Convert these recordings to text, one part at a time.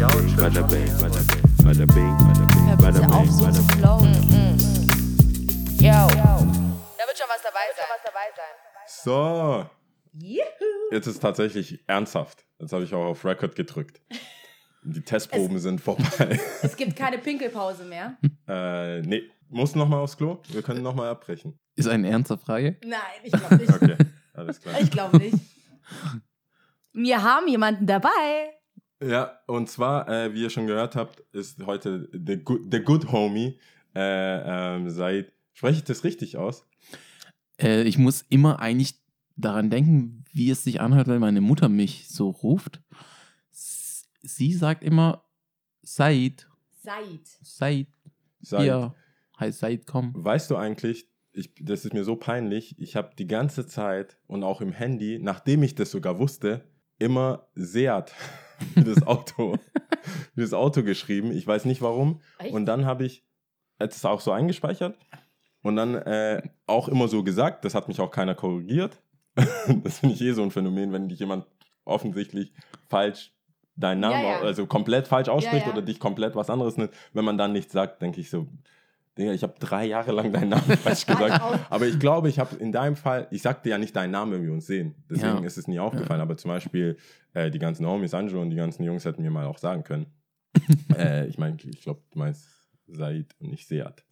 Bada bing, bada bing, bada bing, bada bing, Hör bada auf, bing, so bada zu bing. flowen. Yo. Da wird schon was dabei sein. So, Juhu. jetzt ist tatsächlich ernsthaft. Jetzt habe ich auch auf Record gedrückt. Die Testproben sind vorbei. Es gibt keine Pinkelpause mehr. äh, nee, muss noch mal aufs Klo. Wir können noch mal abbrechen. Ist eine ernste Frage? Nein, ich glaube nicht. Okay, alles klar. Ich glaube nicht. Wir haben jemanden dabei. Ja, und zwar, äh, wie ihr schon gehört habt, ist heute The Good, the good Homie äh, ähm, seit. Spreche ich das richtig aus? Äh, ich muss immer eigentlich daran denken, wie es sich anhört, wenn meine Mutter mich so ruft. Sie sagt immer, Said, Seid. Said, Seit, hier, heißt Said, komm. Weißt du eigentlich, ich, das ist mir so peinlich, ich habe die ganze Zeit und auch im Handy, nachdem ich das sogar wusste, immer Seat für das Auto, für das Auto geschrieben. Ich weiß nicht warum. Echt? Und dann habe ich es auch so eingespeichert und dann äh, auch immer so gesagt, das hat mich auch keiner korrigiert. das finde ich eh so ein Phänomen, wenn dich jemand offensichtlich falsch deinen Namen, Ja, ja. also komplett falsch ausspricht Ja, ja. oder dich komplett was anderes nennt. Wenn man dann nichts sagt, denke ich so, Digga, ich habe drei Jahre lang deinen Namen falsch gesagt. Aber ich glaube, ich habe in deinem Fall, ich sagte ja nicht deinen Namen, wenn wir uns sehen. Deswegen Ja. ist es nie aufgefallen. Aber zum Beispiel äh, die ganzen Homies, Angelo und die ganzen Jungs hätten mir mal auch sagen können. äh, ich meine, ich glaube, du meinst Said und nicht Seat.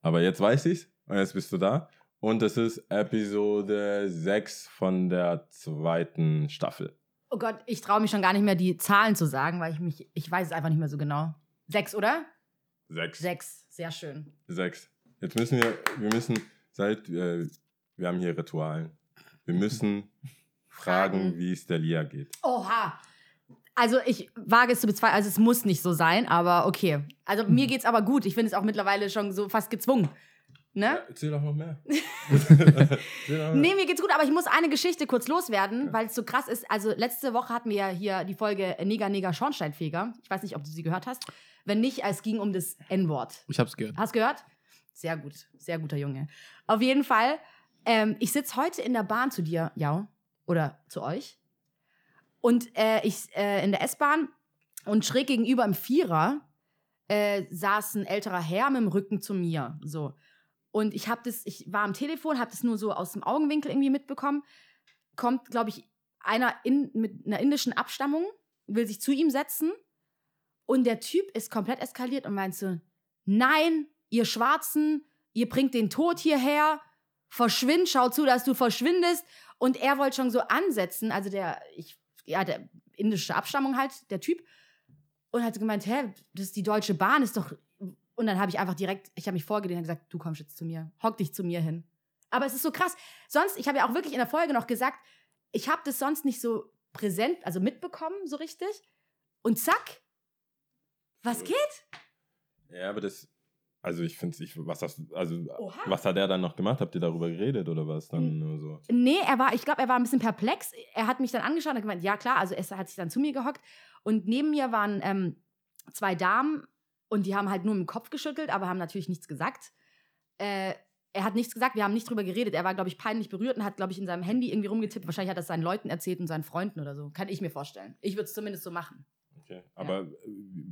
Aber jetzt weiß ich's und jetzt bist du da. Und es ist Episode 6 von der zweiten Staffel. Oh Gott, ich traue mich schon gar nicht mehr, die Zahlen zu sagen, weil ich mich, ich weiß es einfach nicht mehr so genau. Sechs, oder? Sechs. Sechs, sehr schön. Sechs. Jetzt müssen wir, wir müssen, seit, äh, wir haben hier Ritualen. Wir müssen fragen, wie es der Lia geht. Oha. Also ich wage es zu bezweifeln, also es muss nicht so sein, aber okay. Also mir geht's aber gut. Ich finde es auch mittlerweile schon so fast gezwungen. Ne? Ja, erzähl doch noch mehr. Nee, mir geht's gut, aber ich muss eine Geschichte kurz loswerden, weil es so krass ist. Also letzte Woche hatten wir ja hier die Folge Neger Neger Schornsteinfeger. Ich weiß nicht, ob du sie gehört hast. Wenn nicht, es ging um das N-Wort. Ich hab's gehört. Hast gehört? Sehr gut, sehr guter Junge. Auf jeden Fall, ähm, ich sitze heute in der Bahn zu dir, ja, oder zu euch. Und äh, ich äh, in der S-Bahn und schräg gegenüber im Vierer äh, saß ein älterer Herr mit dem Rücken zu mir. So. Und ich habe das, ich war am Telefon, habe das nur so aus dem Augenwinkel irgendwie mitbekommen. Kommt, glaube ich, einer in, mit einer indischen Abstammung, will sich zu ihm setzen. Und der Typ ist komplett eskaliert und meint so: Nein, ihr Schwarzen, ihr bringt den Tod hierher, verschwind, schau zu, dass du verschwindest. Und er wollte schon so ansetzen, also der, ich, ja, der indische Abstammung halt, der Typ. Und hat gemeint, hä, das ist die Deutsche Bahn, ist doch. Und dann habe ich einfach direkt, ich habe mich vorgelehnt und gesagt, du kommst jetzt zu mir, hock dich zu mir hin. Aber es ist so krass. Sonst, ich habe ja auch wirklich in der Folge noch gesagt, ich habe das sonst nicht so präsent, also mitbekommen, so richtig. Und zack, was geht? Ja, aber das, also ich finde es, was du, also Oha. was hat er dann noch gemacht? Habt ihr darüber geredet oder was dann nur so? Nee, er war, ich glaube, er war ein bisschen perplex. Er hat mich dann angeschaut und gemeint, ja klar, also er hat sich dann zu mir gehockt. Und neben mir waren ähm, zwei Damen und die haben halt nur mit dem Kopf geschüttelt, aber haben natürlich nichts gesagt. Äh, er hat nichts gesagt, wir haben nicht drüber geredet. Er war, glaube ich, peinlich berührt und hat, glaube ich, in seinem Handy irgendwie rumgetippt. Wahrscheinlich hat er es seinen Leuten erzählt und seinen Freunden oder so. Kann ich mir vorstellen. Ich würde es zumindest so machen. Okay. Aber äh,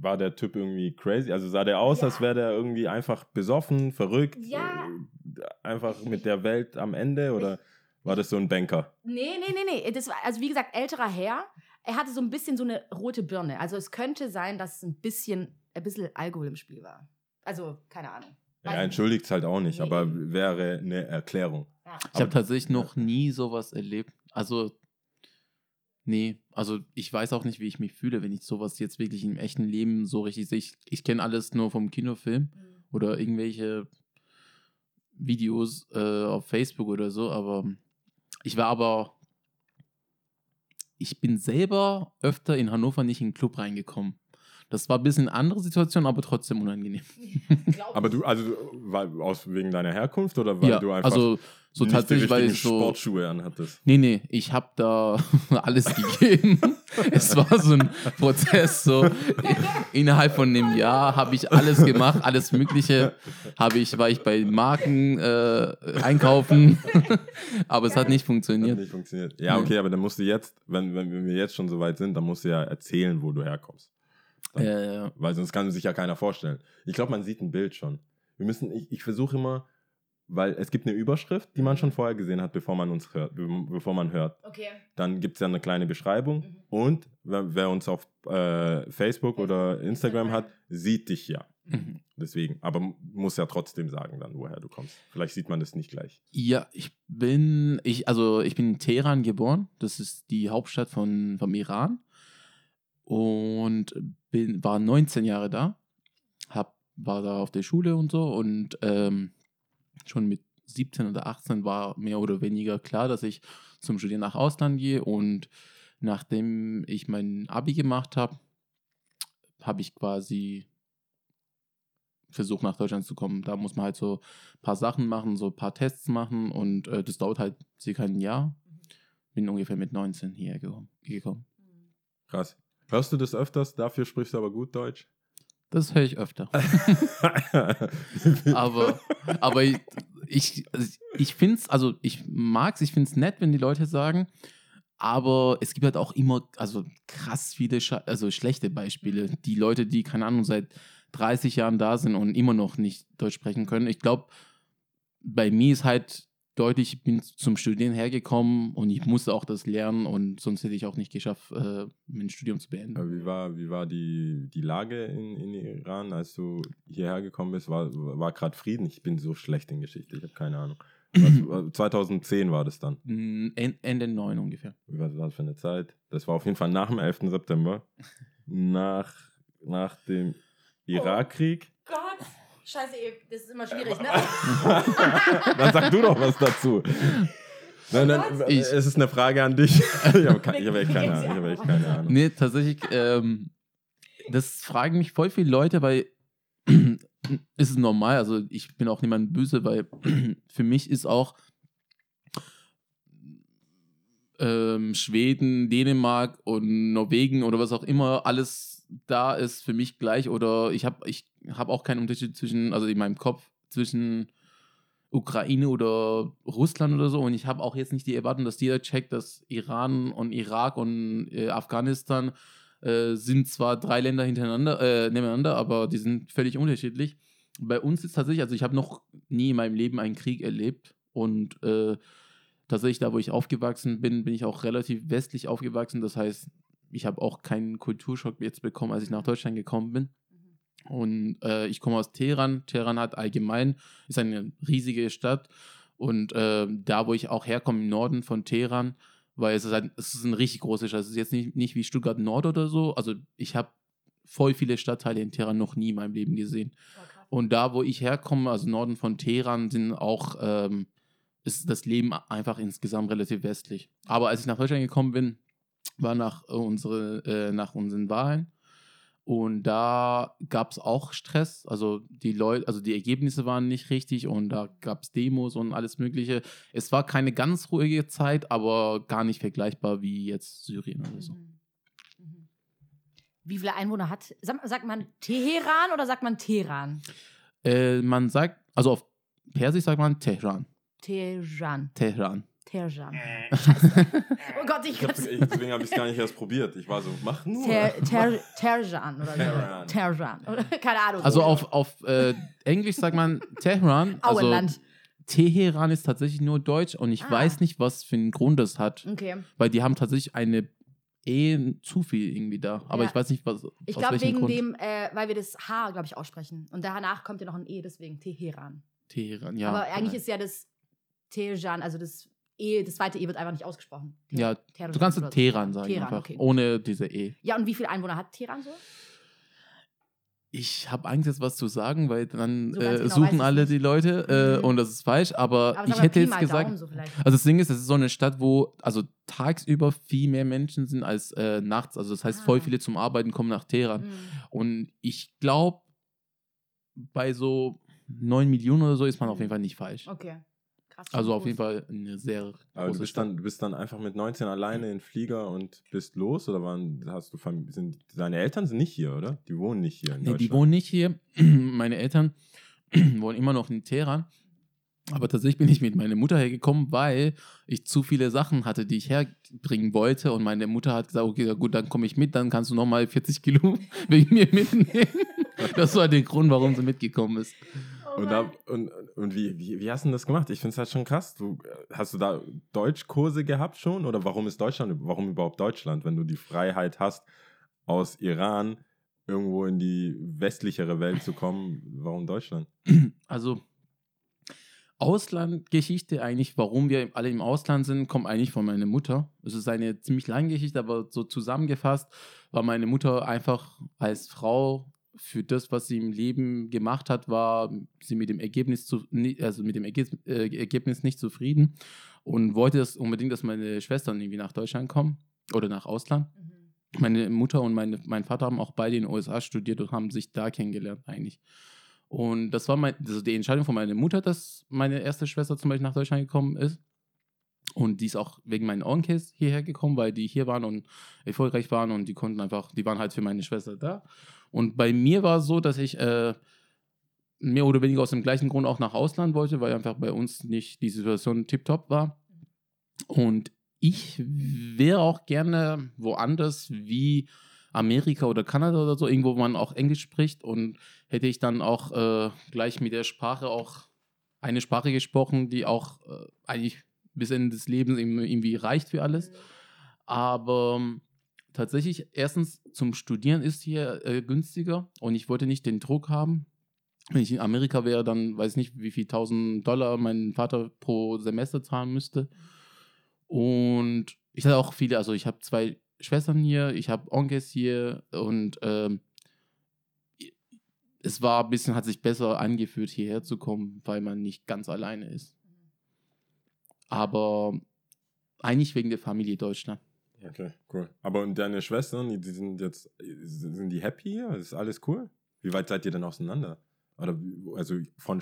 war der Typ irgendwie crazy? Also sah der aus, Ja. als wäre der irgendwie einfach besoffen, verrückt, Ja. äh, einfach mit der Welt am Ende oder war das so ein Banker? Nee, nee, nee, nee. Das war, also wie gesagt, älterer Herr. Er hatte so ein bisschen so eine rote Birne. Also es könnte sein, dass es ein bisschen, ein bisschen Alkohol im Spiel war. Also, keine Ahnung. Ja, er entschuldigt es halt auch nicht, Nee. aber wäre eine Erklärung. Ja. Ich habe tatsächlich noch nie sowas erlebt. Also, nee, also ich weiß auch nicht, wie ich mich fühle, wenn ich sowas jetzt wirklich im echten Leben so richtig sehe. Ich, ich kenne alles nur vom Kinofilm oder irgendwelche Videos äh, auf Facebook oder so, aber ich war aber, ich bin selber öfter in Hannover nicht in den Club reingekommen. Das war ein bisschen eine andere Situation, aber trotzdem unangenehm. Aber du, also war aus wegen deiner Herkunft oder weil ja, du einfach also so nicht tatsächlich, die weil ich so Sportschuhe anhattest? Nee, nee, ich habe da alles gegeben. es war so ein Prozess, so innerhalb von einem Jahr habe ich alles gemacht, alles Mögliche habe ich, war ich bei Marken äh, einkaufen, aber es hat nicht Hat funktioniert. nicht funktioniert. Ja, okay, aber dann musst du jetzt, wenn, wenn wir jetzt schon so weit sind, dann musst du ja erzählen, wo du herkommst. Dann. Äh, Weil sonst kann sich ja keiner vorstellen. Ich glaube, man sieht ein Bild schon. Wir müssen, ich, ich versuche immer, weil es gibt eine Überschrift, die man schon vorher gesehen hat, bevor man uns hört, be- bevor man hört. Okay. Dann gibt es ja eine kleine Beschreibung Mhm. und wer, wer uns auf äh, Facebook oder Instagram hat, sieht dich ja. mhm. Deswegen, aber muss ja trotzdem sagen dann, woher du kommst. Vielleicht sieht man das nicht gleich. Ja, ich bin, ich, also ich bin in Teheran geboren. Das ist die Hauptstadt von, vom Iran. Und bin, war 19 Jahre da. Hab, war da auf der Schule und so. Und ähm, schon mit 17 oder 18 war mehr oder weniger klar, dass ich zum Studieren nach Ausland gehe. Und nachdem ich mein Abi gemacht habe, habe ich quasi versucht, nach Deutschland zu kommen. Da muss man halt so ein paar Sachen machen, so ein paar Tests machen und äh, das dauert halt circa ein Jahr. Bin ungefähr mit 19 hierher gekommen. gekommen. Krass. Hörst du das öfters? Dafür sprichst du aber gut Deutsch. Das höre ich öfter. aber aber ich, ich, ich finde es, also ich mag es, ich finde es nett, wenn die Leute sagen, aber es gibt halt auch immer, also krass viele, Sche- also schlechte Beispiele. Die Leute, die, keine Ahnung, seit 30 Jahren da sind und immer noch nicht Deutsch sprechen können. Ich glaube, bei mir ist halt deutlich, ich bin zum Studieren hergekommen und ich musste auch das lernen und sonst hätte ich auch nicht geschafft, äh, mein Studium zu beenden. Aber wie war, wie war die, die Lage in, in Iran, als du hierher gekommen bist? War, war gerade Frieden? Ich bin so schlecht in Geschichte, ich habe keine Ahnung. Was, 2010 war das dann. Mm, En- Ende 9 ungefähr. Was war das für eine Zeit? Das war auf jeden Fall nach dem 11. September. Nach, nach dem Irakkrieg. Gott. Scheiße, das ist immer schwierig, ne? Dann sag du doch was dazu. Nein, nein, Ich- es ist eine Frage an dich. Ich habe keine, ich hab echt keine Ahnung. Ich hab keine Ahnung. Nee, tatsächlich, ähm, das fragen mich voll viele Leute, weil ist es normal, also ich bin auch niemand böse, weil für mich ist auch ähm, Schweden, Dänemark und Norwegen oder was auch immer alles da ist für mich gleich oder ich habe ich hab auch keinen Unterschied zwischen, also in meinem Kopf zwischen Ukraine oder Russland oder so und ich habe auch jetzt nicht die Erwartung, dass jeder checkt, dass Iran und Irak und äh, Afghanistan äh, sind zwar drei Länder hintereinander, äh, nebeneinander, aber die sind völlig unterschiedlich. Bei uns ist tatsächlich, also ich habe noch nie in meinem Leben einen Krieg erlebt und äh, tatsächlich da, wo ich aufgewachsen bin, bin ich auch relativ westlich aufgewachsen. Das heißt, ich habe auch keinen Kulturschock jetzt bekommen, als ich nach Deutschland gekommen bin. Und äh, ich komme aus Teheran. Teheran hat allgemein, ist eine riesige Stadt. Und äh, da, wo ich auch herkomme, im Norden von Teheran, weil es ist, halt, es ist eine richtig große Stadt. Es ist jetzt nicht, nicht wie Stuttgart Nord oder so. Also ich habe voll viele Stadtteile in Teheran noch nie in meinem Leben gesehen. Und da, wo ich herkomme, also Norden von Teheran, sind auch, ähm, ist das Leben einfach insgesamt relativ westlich. Aber als ich nach Deutschland gekommen bin, war nach, äh, unsere, äh, nach unseren Wahlen. Und da gab es auch Stress. Also die Leute, also die Ergebnisse waren nicht richtig und da gab es Demos und alles Mögliche. Es war keine ganz ruhige Zeit, aber gar nicht vergleichbar wie jetzt Syrien oder so. Mhm. Mhm. Wie viele Einwohner hat, sagt, man Teheran oder sagt man Teheran? Äh, man sagt, also auf Persisch sagt man. Teheran. Tehran. Teheran. Scheiße. Oh Gott, ich Ich hab, deswegen habe ich es gar nicht erst probiert. Ich war so, mach nur. Ter, ter, Terjan oder so. Teheran. Terjan. Oder, keine Ahnung. Also auf, auf äh, Englisch sagt man Tehran. Also Auenland. Teheran ist tatsächlich nur Deutsch und ich Ah. weiß nicht, was für einen Grund das hat. Okay. Weil die haben tatsächlich eine E zu viel irgendwie da. Aber Ja. ich weiß nicht, was. Ich glaube wegen Grund. dem, äh, weil wir das H, glaube ich, aussprechen. Und danach kommt ja noch ein E, deswegen Teheran. Teheran, ja. Aber eigentlich ist ja das Teheran, also das E, das zweite E wird einfach nicht ausgesprochen. Te- Ja, Teheran Du kannst so. Teheran sagen, Teheran, einfach. okay. Ohne diese E. Ja, und wie viele Einwohner hat Teheran so? Ich habe Angst, jetzt was zu sagen, weil dann So äh, genau suchen alle die Leute äh, Mhm. und das ist falsch. Aber, Aber ich hätte jetzt gesagt. So. Also das Ding ist, es ist so eine Stadt, wo also tagsüber viel mehr Menschen sind als äh, nachts. Also das heißt, voll Ah. viele zum Arbeiten kommen nach Teheran. Mhm. Und ich glaube, bei so 9 Millionen oder so ist man auf jeden Fall nicht falsch. Okay. Krass. Also auf jeden Fall eine sehr Aber du bist, Stadt. dann, du bist dann einfach mit 19 alleine in den Flieger und bist los? Oder waren, hast du Fam- sind deine Eltern sind nicht hier, oder? Die wohnen nicht hier in Nee, die wohnen nicht hier. Meine Eltern wohnen immer noch in Teheran. Aber tatsächlich bin ich mit meiner Mutter hergekommen, weil ich zu viele Sachen hatte, die ich herbringen wollte. Und meine Mutter hat gesagt, okay, gut, dann komme ich mit, dann kannst du nochmal 40 Kilo wegen mir mitnehmen. Das war der Grund, warum sie mitgekommen ist. Oh Und, da, und, und wie, wie, wie hast du denn das gemacht? Ich finde es halt schon krass. Du, hast du da Deutschkurse gehabt schon? Oder warum ist Deutschland, warum überhaupt Deutschland, wenn du die Freiheit hast, aus Iran irgendwo in die westlichere Welt zu kommen? Warum Deutschland? Also Auslandgeschichte eigentlich, warum wir alle im Ausland sind, kommt eigentlich von meiner Mutter. Es ist eine ziemlich lange Geschichte, aber so zusammengefasst war meine Mutter einfach als Frau für das, was sie im Leben gemacht hat, war sie mit dem Ergebnis zu, also mit dem Ergebnis, äh, Ergebnis nicht zufrieden und wollte das unbedingt, dass meine Schwestern irgendwie nach Deutschland kommen oder nach Ausland. Mhm. Meine Mutter und meine, mein Vater haben auch beide in den USA studiert und haben sich da kennengelernt eigentlich. Und das war mein, also die Entscheidung von meiner Mutter, dass meine erste Schwester zum Beispiel nach Deutschland gekommen ist. Und die ist auch wegen meinen Onkels hierher gekommen, weil die hier waren und erfolgreich waren und die konnten einfach, die waren halt für meine Schwester da. Und bei mir war es so, dass ich äh, mehr oder weniger aus dem gleichen Grund auch nach Ausland wollte, weil einfach bei uns nicht die Situation tiptop war. Und ich wäre auch gerne woanders wie Amerika oder Kanada oder so, irgendwo, wo man auch Englisch spricht und hätte ich dann auch äh, gleich mit der Sprache auch eine Sprache gesprochen, die auch äh, eigentlich bis Ende des Lebens irgendwie reicht für alles. Aber ähm, tatsächlich, erstens zum Studieren ist hier äh, günstiger und ich wollte nicht den Druck haben. Wenn ich in Amerika wäre, dann weiß ich nicht, wie viel tausend Dollar mein Vater pro Semester zahlen müsste. Und ich hatte auch viele, also ich habe zwei Schwestern hier, ich habe Onkels hier und ähm, es war ein bisschen, hat sich besser angefühlt, hierher zu kommen, weil man nicht ganz alleine ist. Aber eigentlich wegen der Familie Deutschland. Okay, cool. Aber und deine Schwestern, die, die sind jetzt, sind die happy hier? Ist alles cool? Wie weit seid ihr denn auseinander? Oder also von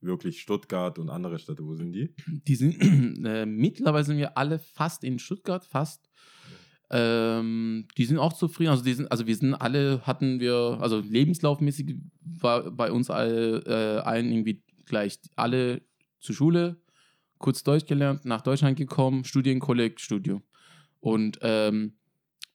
wirklich Stuttgart und andere Städte, wo sind die? Die sind, äh, mittlerweile sind wir alle fast in Stuttgart, fast. Ähm, die sind auch zufrieden. Also, die sind, also wir sind alle, hatten wir, also lebenslaufmäßig war bei uns all, äh, allen irgendwie gleich. Alle zur Schule, kurz Deutsch gelernt, nach Deutschland gekommen, Studienkolleg, Studium. Und ähm,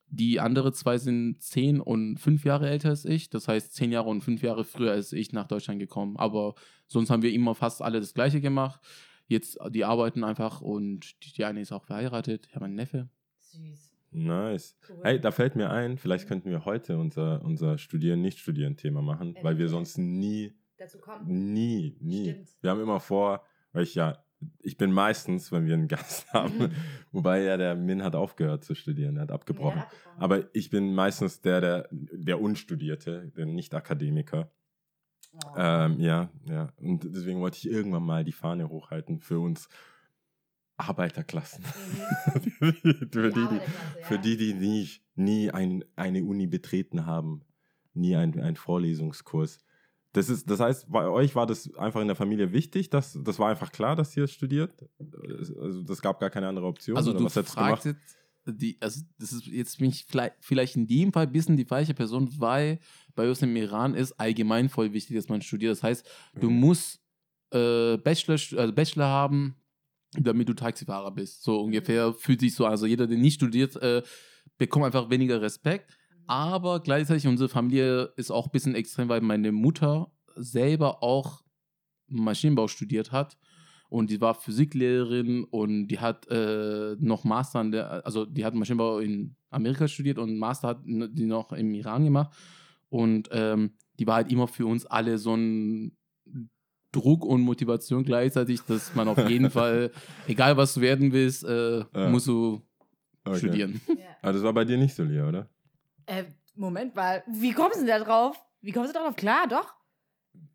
die andere zwei sind zehn und fünf Jahre älter als ich. Das heißt, zehn Jahre und fünf Jahre früher als ich nach Deutschland gekommen. Aber sonst haben wir immer fast alle das Gleiche gemacht. Jetzt, die arbeiten einfach und die, die eine ist auch verheiratet. Ich habe einen Neffe. Süß. Nice. Cool. Hey, da fällt mir ein, vielleicht könnten wir heute unser, unser Studieren-Nicht-Studieren-Thema machen, weil wir sonst nie, Dazu kommen. nie, nie. Stimmt. Wir haben immer vor, weil ich ja, ich bin meistens, wenn wir einen Gast haben, wobei ja der Min hat aufgehört zu studieren, er hat abgebrochen. Ja. Aber ich bin meistens der, der, der Unstudierte, der Nicht-Akademiker. Oh. Ähm, ja, ja. Und deswegen wollte ich irgendwann mal die Fahne hochhalten für uns Arbeiterklassen. für die, Mhm. Die die, Arbeiterklasse, für die, die nie, nie ein, eine Uni betreten haben, nie ein, ein Vorlesungskurs. Das, ist, das heißt, bei euch war das einfach in der Familie wichtig, dass, das war einfach klar, dass ihr studiert? Also das gab gar keine andere Option? Also du was fragst jetzt, die, also das ist jetzt bin ich vielleicht, vielleicht in dem Fall ein bisschen die falsche Person, weil bei uns im Iran ist allgemein voll wichtig, dass man studiert. Das heißt, du Mhm. musst äh, Bachelor, also Bachelor haben, damit du Taxifahrer bist. So ungefähr fühlt sich so. an. Also jeder, der nicht studiert, äh, bekommt einfach weniger Respekt. Aber gleichzeitig unsere Familie ist auch ein bisschen extrem, weil meine Mutter selber auch Maschinenbau studiert hat und die war Physiklehrerin und die hat äh, noch Master an der, also die hat Maschinenbau in Amerika studiert und Master hat die noch im Iran gemacht und ähm, die war halt immer für uns alle so ein Druck und Motivation gleichzeitig, dass man auf jeden Fall, egal was du werden willst, äh, Ja. musst du Okay. studieren. Ja. Aber das war bei dir nicht so, Lia, oder? Äh, Moment mal, wie kommst du denn da drauf? Wie kommst du darauf? Klar, doch.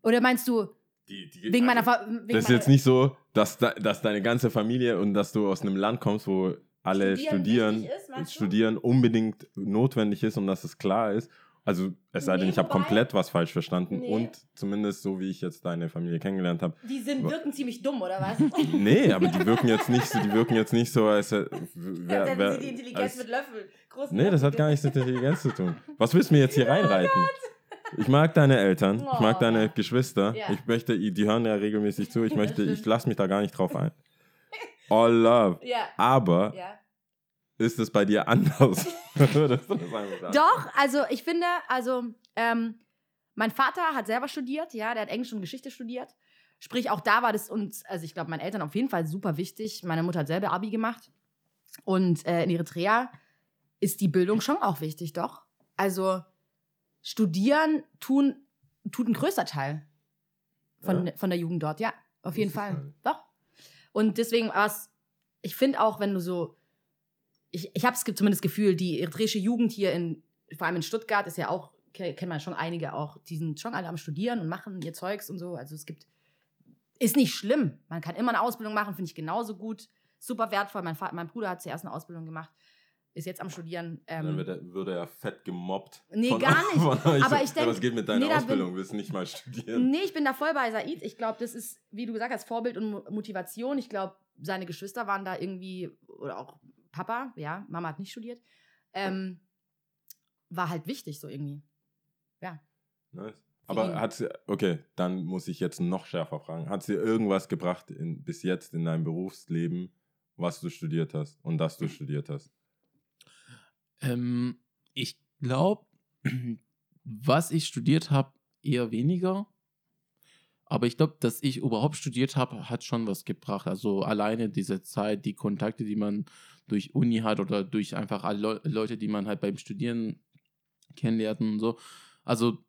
Oder meinst du, wegen meiner Fa wegen Das ist meiner- jetzt nicht so, dass, da, dass deine ganze Familie und dass du aus einem Land kommst, wo alle Studieren studieren, ist, studieren unbedingt notwendig ist und dass es klar ist. Also es sei denn, ich habe komplett was falsch verstanden Nee. und zumindest so, wie ich jetzt deine Familie kennengelernt habe. Die sind, wirken ziemlich dumm, oder was? Nee, aber die wirken jetzt nicht so, die wirken jetzt nicht so, als äh, wer, wer, sie die Intelligenz als, mit Löffel. Großen Nee, das hat Löffel gar nichts mit Intelligenz zu tun. Was willst du mir jetzt hier reinreiten? Ich mag deine Eltern, ich mag Oh. deine Geschwister. Ja. Ich möchte, die hören ja regelmäßig zu. Ich möchte, ich lasse mich da gar nicht drauf ein. All love. Ja. Aber ja. Ist es bei dir anders? Doch, also ich finde, also ähm, mein Vater hat selber studiert, ja, der hat Englisch und Geschichte studiert. Sprich, auch da war das uns, also ich glaube, meinen Eltern auf jeden Fall super wichtig. Meine Mutter hat selber Abi gemacht. Und äh, in Eritrea ist die Bildung schon auch wichtig, doch. Also studieren tun, tut ein größter Teil von, Ja? von der Jugend dort, ja, auf jeden Fall. nicht. Doch. Und deswegen was, ich finde auch, wenn du so, ich, ich habe es zumindest das Gefühl, die eritreische Jugend hier in, vor allem in Stuttgart, ist ja auch, ke- kennt man schon einige auch, die sind schon alle am Studieren und machen ihr Zeugs und so. Also es gibt, ist nicht schlimm. Man kann immer eine Ausbildung machen, finde ich genauso gut. Super wertvoll. Mein, Vater, mein Bruder hat zuerst eine Ausbildung gemacht, ist jetzt am Studieren. Dann Ähm, wird er, würde er fett gemobbt. Nee, von- gar nicht. Aber ich Ja, denk- was geht mit deiner nee, da bin- Ausbildung? Willst du nicht mal studieren? Nee, ich bin da voll bei Said. Ich glaube, das ist, wie du gesagt hast, Vorbild und Mo- Motivation. Ich glaube, seine Geschwister waren da irgendwie, oder auch Papa, ja, Mama hat nicht studiert, ähm, war halt wichtig so irgendwie. Nice. Aber ihn. hat sie, okay, dann muss ich jetzt noch schärfer fragen. Hat sie irgendwas gebracht in, bis jetzt in deinem Berufsleben, was du studiert hast und dass du studiert hast? Ähm, ich glaube, was ich studiert habe, eher weniger. Aber ich glaube, dass ich überhaupt studiert habe, hat schon was gebracht. Also alleine diese Zeit, die Kontakte, die man durch Uni hat oder durch einfach alle Leu- Leute, die man halt beim Studieren kennenlernt und so. Also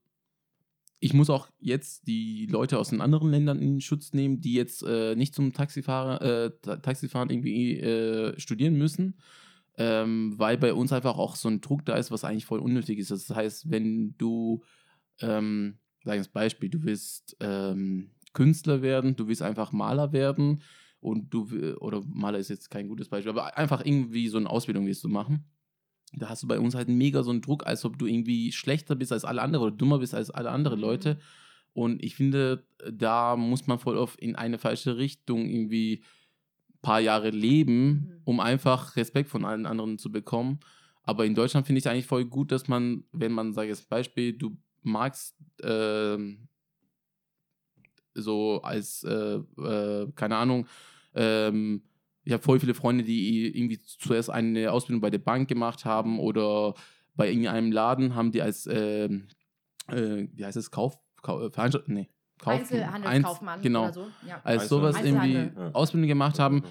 ich muss auch jetzt die Leute aus den anderen Ländern in Schutz nehmen, die jetzt äh, nicht zum Taxifahrer, äh, Ta- Taxifahren irgendwie äh, studieren müssen, ähm, weil bei uns einfach auch so ein Druck da ist, was eigentlich voll unnötig ist. Das heißt, wenn du, ähm, sag ich Beispiel, du willst ähm, Künstler werden, du willst einfach Maler werden und du, oder Maler ist jetzt kein gutes Beispiel, aber einfach irgendwie so eine Ausbildung willst du machen. Da hast du bei uns halt mega so einen Druck, als ob du irgendwie schlechter bist als alle anderen oder dummer bist als alle anderen Mhm. Leute. Und ich finde, da muss man voll oft in eine falsche Richtung irgendwie ein paar Jahre leben, Mhm. um einfach Respekt von allen anderen zu bekommen. Aber in Deutschland finde ich es eigentlich voll gut, dass man, wenn man, sage ich jetzt Beispiel, du magst ähm, so als, äh, äh, keine Ahnung, ähm, ich habe voll viele Freunde, die irgendwie zuerst eine Ausbildung bei der Bank gemacht haben oder bei irgendeinem Laden haben die als, ähm, äh, wie heißt es, Kauf, Kauf äh, nee, Kauf, Einzelhandelskaufmann Einz- genau, oder so. Ja. als sowas irgendwie. Ausbildung gemacht haben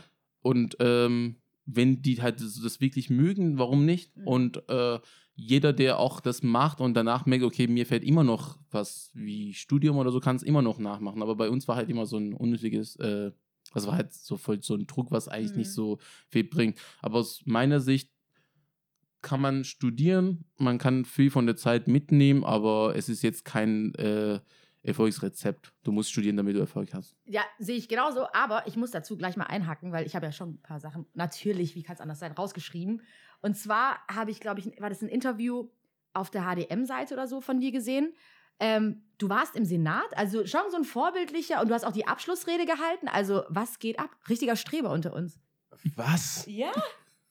und ähm, wenn die halt das, das wirklich mögen, warum nicht? Mhm. Und äh, jeder, der auch das macht und danach merkt, okay, mir fällt immer noch was wie Studium oder so, kann es immer noch nachmachen. Aber bei uns war halt immer so ein unnötiges, äh, das war halt so voll so ein Druck, was eigentlich Mhm. nicht so viel bringt. Aber aus meiner Sicht kann man studieren, man kann viel von der Zeit mitnehmen, aber es ist jetzt kein äh, Erfolgsrezept. Du musst studieren, damit du Erfolg hast. Ja, sehe ich genauso, aber ich muss dazu gleich mal einhacken, weil ich habe ja schon ein paar Sachen, natürlich, wie kann es anders sein, rausgeschrieben. Und zwar habe ich, glaube ich, war das ein Interview auf der HDM-Seite oder so von dir gesehen. Ähm, du warst im Senat, also schon so ein vorbildlicher und du hast auch die Abschlussrede gehalten. Also, was geht ab? Richtiger Streber unter uns. Was? Ja,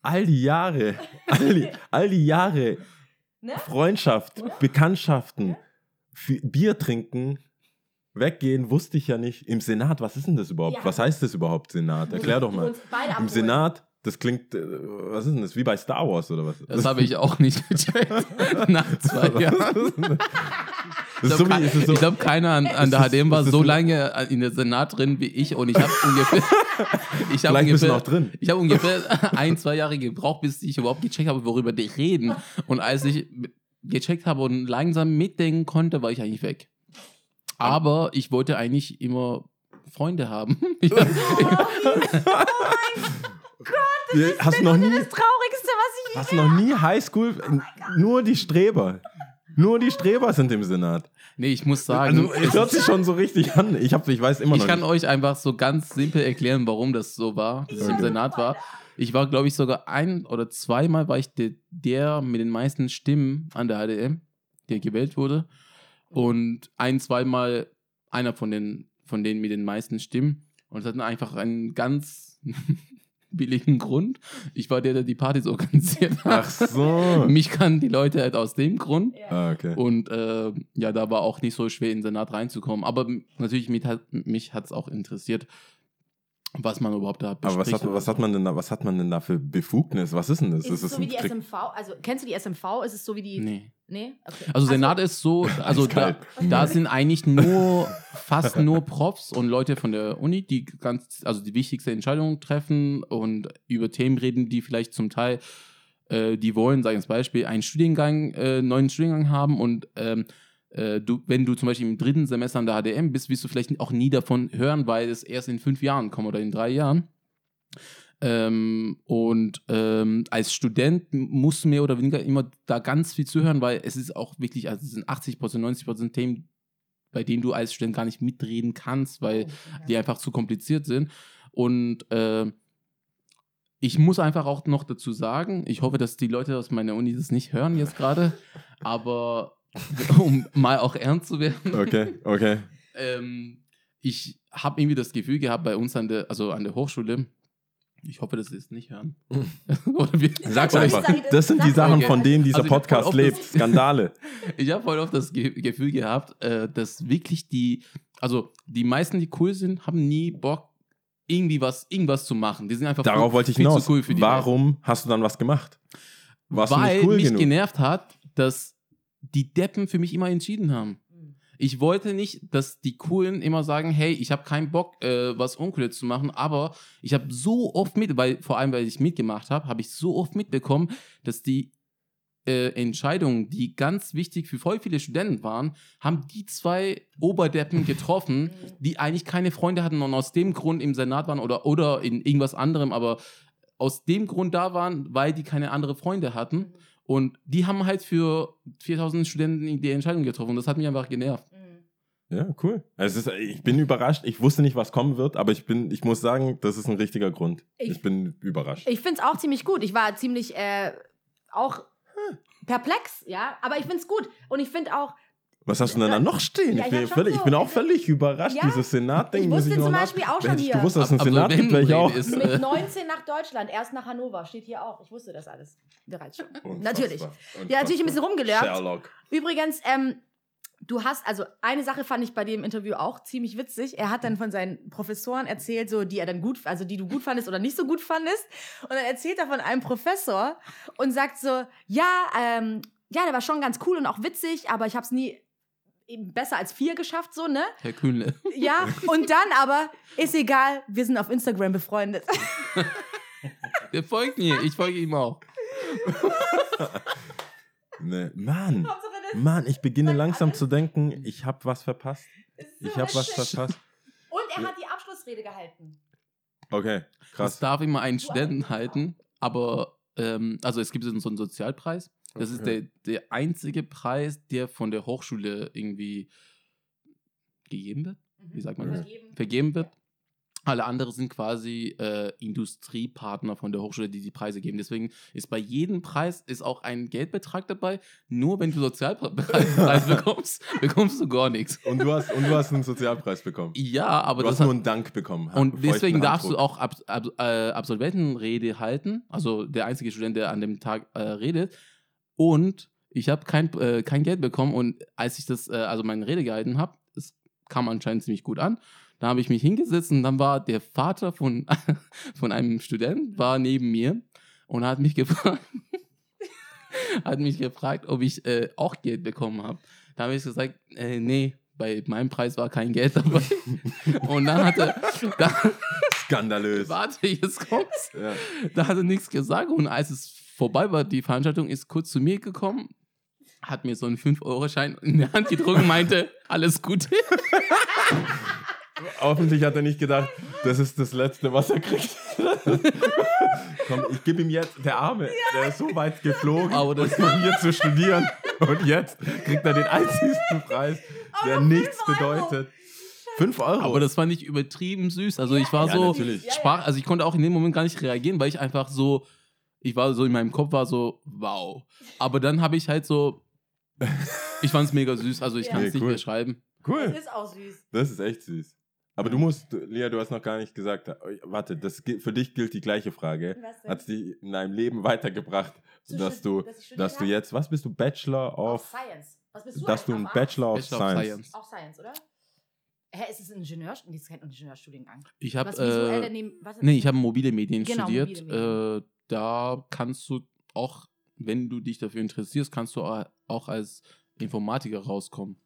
All die Jahre, all die, all die Jahre ne? Freundschaft, Bekanntschaften, F- Bier trinken, weggehen, wusste ich ja nicht. Im Senat, was ist denn das überhaupt? Ja. Was heißt das überhaupt, Senat? Erklär doch mal. Im. Senat, das klingt, äh, was ist denn das? Wie bei Star Wars oder was? Das habe ich auch nicht gecheckt. Nach zwei Jahren. Das ist so so, ich glaube, keiner an, an der HDM war so so- lange in der Senat drin wie ich und ich habe ungefähr, ich habe du noch ungefähr, drin. ich habe ungefähr ein, zwei Jahre gebraucht, bis ich überhaupt gecheckt habe, worüber die reden. Und als ich gecheckt habe und langsam mitdenken konnte, war ich eigentlich weg. Aber ich wollte eigentlich immer Freunde haben. Ja. Hast du noch nie, Das Traurigste, was ich hast du noch nie Highschool, nur die Streber. Nur die Streber sind im Senat. Nee, ich muss sagen, Also, es hört sich schon so richtig an. Ich, hab, ich weiß immer ich noch kann nicht. euch einfach so ganz simpel erklären, warum das so war, dass ich im Okay. Senat war. Ich war, glaube ich, sogar ein oder zweimal war ich der, der mit den meisten Stimmen an der HDM, der gewählt wurde. Und ein, zweimal einer von den, von denen mit den meisten Stimmen. Und es hat einfach einen ganz billigen Grund. Ich war der, der die Partys organisiert hat. Ach so. Mich kannten die Leute halt aus dem Grund. Ah, okay. Und äh, ja, da war auch nicht so schwer, in den Senat reinzukommen. Aber natürlich, mich hat mich hat's auch interessiert, was man überhaupt da Aber was bespricht. hat, was hat man denn da, was hat man denn da für Befugnis? Was ist denn das? Ist es so wie die Krieg- SMV? Also, kennst du die SMV? Ist es so wie die. Nee. Nee? Okay. Also Senat ist so, also da, Eiskalt. da sind eigentlich nur, fast nur Profs und Leute von der Uni, die ganz, also die wichtigste Entscheidungen treffen und über Themen reden, die vielleicht zum Teil, äh, die wollen, sagen wir als Beispiel, einen Studiengang, äh, neuen Studiengang haben und ähm, äh, du, wenn du zum Beispiel im dritten Semester an der HDM bist, wirst du vielleicht auch nie davon hören, weil es erst in fünf Jahren kommt oder in drei Jahren. Ähm, und ähm, als Student musst du mehr oder weniger immer da ganz viel zuhören, weil es ist auch wirklich, also es sind 80% 90% Themen, bei denen du als Student gar nicht mitreden kannst, weil die einfach zu kompliziert sind. Und äh, ich muss einfach auch noch dazu sagen, ich hoffe, dass die Leute aus meiner Uni das nicht hören jetzt gerade, aber um mal auch ernst zu werden, Okay, okay. ähm, ich habe irgendwie das Gefühl gehabt bei uns an der, also an der Hochschule, ich hoffe, dass sie es nicht hören. Oder wir, Sag's einfach. Das sind die Sachen, einfach. von denen dieser Also Podcast lebt. das- Skandale. Ich habe voll oft das Ge Gefühl gehabt, äh, dass wirklich die, also die meisten, die cool sind, haben nie Bock, irgendwie was, irgendwas zu machen. Die sind einfach Darauf viel, wollte ich viel hinaus. zu cool für die Warum hast du dann was gemacht? Warst Weil du nicht cool mich genug? genervt hat, dass die Deppen für mich immer entschieden haben. Mhm. Ich wollte nicht, dass die Coolen immer sagen, hey, ich habe keinen Bock, äh, was Uncooles zu machen, aber ich habe so oft mit, weil vor allem, weil ich mitgemacht habe, habe ich so oft mitbekommen, dass die äh, Entscheidungen, die ganz wichtig für voll viele Studenten waren, haben die zwei Oberdeppen getroffen, die eigentlich keine Freunde hatten und aus dem Grund im Senat waren oder, oder in irgendwas anderem, aber aus dem Grund da waren, weil die keine andere Freunde hatten. Und die haben halt für 4000 Studenten die Entscheidung getroffen. Und das hat mich einfach genervt. Mhm. Ja, cool. Also ist, ich bin überrascht. Ich wusste nicht, was kommen wird, aber ich bin, ich muss sagen, das ist ein richtiger Grund. Ich, Ich- bin überrascht. Ich finde es auch ziemlich gut. Ich war ziemlich äh, auch perplex, ja. Aber ich finde es gut. Und ich finde auch, was hast du denn da noch stehen? Ja, ich, ich bin schon völlig, ich so- bin auch völlig überrascht, Ja, dieses Senat-Ding. ich muss wusste noch zum nach- Beispiel auch schon ich hier. gewusst, dass es einen Senat gibt, ich auch. Ist, mit äh, 19 nach Deutschland, erst nach Hannover, steht hier auch. Ich wusste das alles bereits schon. Unfassbar. Natürlich. Unfassbar. Ja, natürlich ein bisschen rumgelernt. Sherlock. Übrigens, ähm, du hast, also eine Sache fand ich bei dem Interview auch ziemlich witzig. Er hat dann von seinen Professoren erzählt, so die er dann gut, also die du gut fandest oder nicht so gut fandest. Und dann erzählt er von einem Professor und sagt so, ja, ähm, ja, der war schon ganz cool und auch witzig, aber ich habe es nie eben besser als vier geschafft, so, ne? Herr Kühnle. Ja, und dann aber, ist egal, wir sind auf Instagram befreundet. Der folgt mir. Ich folge ihm auch. Ne, Mann, das Mann, ich beginne langsam zu denken, ich habe was verpasst. so Ich habe was verpasst. Und er hat die Abschlussrede gehalten. Okay, Das krass. darf immer einen Studenten halten, aber ähm, also es gibt so einen Sozialpreis. Das ist der, Okay. der einzige Preis, der von der Hochschule irgendwie gegeben wird, Wie sagt man das? Vergeben. vergeben wird. Alle anderen sind quasi äh, Industriepartner von der Hochschule, die die Preise geben. Deswegen ist bei jedem Preis ist auch ein Geldbetrag dabei. Nur wenn du Sozialpreis bekommst, bekommst du gar nichts. Und du hast, und du hast einen Sozialpreis bekommen. Ja, aber du das hast hat, nur einen Dank bekommen. Und deswegen darfst du auch Ab Ab äh, Absolventenrede halten, also der einzige Student, der an dem Tag äh, redet. Und ich habe kein, äh, kein Geld bekommen und als ich das, äh, also meine Rede gehalten habe, es kam anscheinend ziemlich gut an. Da habe ich mich hingesetzt und dann war der Vater von, von einem Student war neben mir und hat mich gefragt, hat mich gefragt, ob ich äh, auch Geld bekommen habe. Da habe ich gesagt, äh, nee, bei meinem Preis war kein Geld dabei. und dann hat er, da, Skandalös. warte, jetzt kommt's. Ja. Da hat er nichts gesagt und als es vorbei war, die Veranstaltung ist kurz zu mir gekommen, hat mir so einen 5-Euro-Schein in die Hand gedrückt und meinte, alles Gute. Hoffentlich hat er nicht gedacht, das ist das Letzte, was er kriegt. Komm, ich gebe ihm jetzt, der Arme, der ist so weit geflogen, Aber das- um hier zu studieren. Und jetzt kriegt er den einzigsten Preis, der Aber nichts bedeutet. 5 Euro. Aber das fand ich übertrieben süß. Also ich war Ja, so, natürlich. Ja, ja. sprach, also ich konnte auch in dem Moment gar nicht reagieren, weil ich einfach so, ich war so in meinem Kopf war so, wow. Aber dann habe ich halt so, ich fand es mega süß. Also ich Ja. kann es Nee, nicht cool. beschreiben. Das cool. ist auch süß. Das ist echt süß. Aber du musst, Lea, du hast noch gar nicht gesagt, äh, warte, das, gilt- für dich gilt die gleiche Frage. Hat es dich in deinem Leben weitergebracht, Zu dass studi- du, dass dass du jetzt, was bist du, Bachelor of, Science. Was bist du dass du ein Bachelor of Bachelor of Science. Science. Auf Science, oder? Hä, ist es ein Ingenieur? Nee, das ist kein Ingenieurstudiengang. Ich habe äh, nee, ich habe mobile Medien Genau, studiert. mobile Medien. Äh, da kannst du auch, wenn du dich dafür interessierst, kannst du au- auch als Informatiker rauskommen.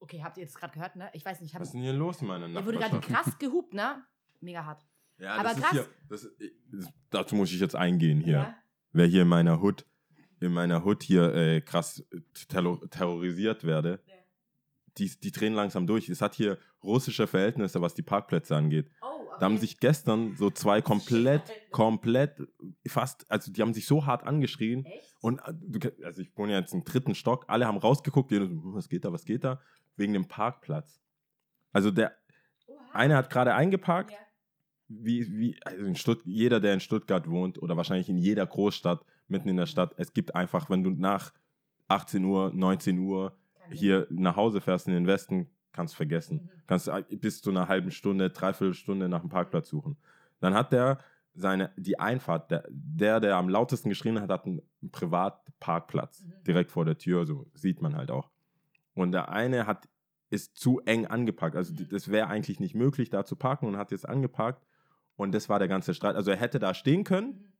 Okay, habt ihr jetzt gerade gehört, ne? Ich weiß nicht, ich hab, Was ist denn hier los in meiner der wurde gerade Nachbarschaft? krass gehupt, ne? Mega hart. Ja, Aber das ist krass. hier, das, dazu muss ich jetzt eingehen hier. Ja. Wer hier in meiner Hood, in meiner Hood hier äh, krass terror terrorisiert werde, Ja. die, die drehen langsam durch. Es hat hier russische Verhältnisse, was die Parkplätze angeht. Oh. Da haben sich gestern so zwei komplett, komplett, fast, also die haben sich so hart angeschrien. Echt? Und äh, also ich wohne ja jetzt im dritten Stock, alle haben rausgeguckt, jeder so, "Hm, was geht da, was geht da? Wegen dem Parkplatz. Also der Oha. eine hat gerade eingeparkt, Ja. wie, wie also in Stutt jeder, der in Stuttgart wohnt oder wahrscheinlich in jeder Großstadt, mitten in der Stadt, es gibt einfach, wenn du nach 18 Uhr, 19 Uhr hier nach Hause fährst in den Westen, kannst vergessen. Mhm. Kannst äh, bis zu einer halben Stunde, dreiviertel Stunde nach dem Parkplatz suchen. Dann hat der seine, die Einfahrt, der, der, der am lautesten geschrien hat, hat einen Privatparkplatz Mhm. direkt vor der Tür, so sieht man halt auch. Und der eine hat, ist zu eng angeparkt. Also Mhm. das wäre eigentlich nicht möglich, da zu parken und hat jetzt angeparkt. Und das war der ganze Streit. Also er hätte da stehen können,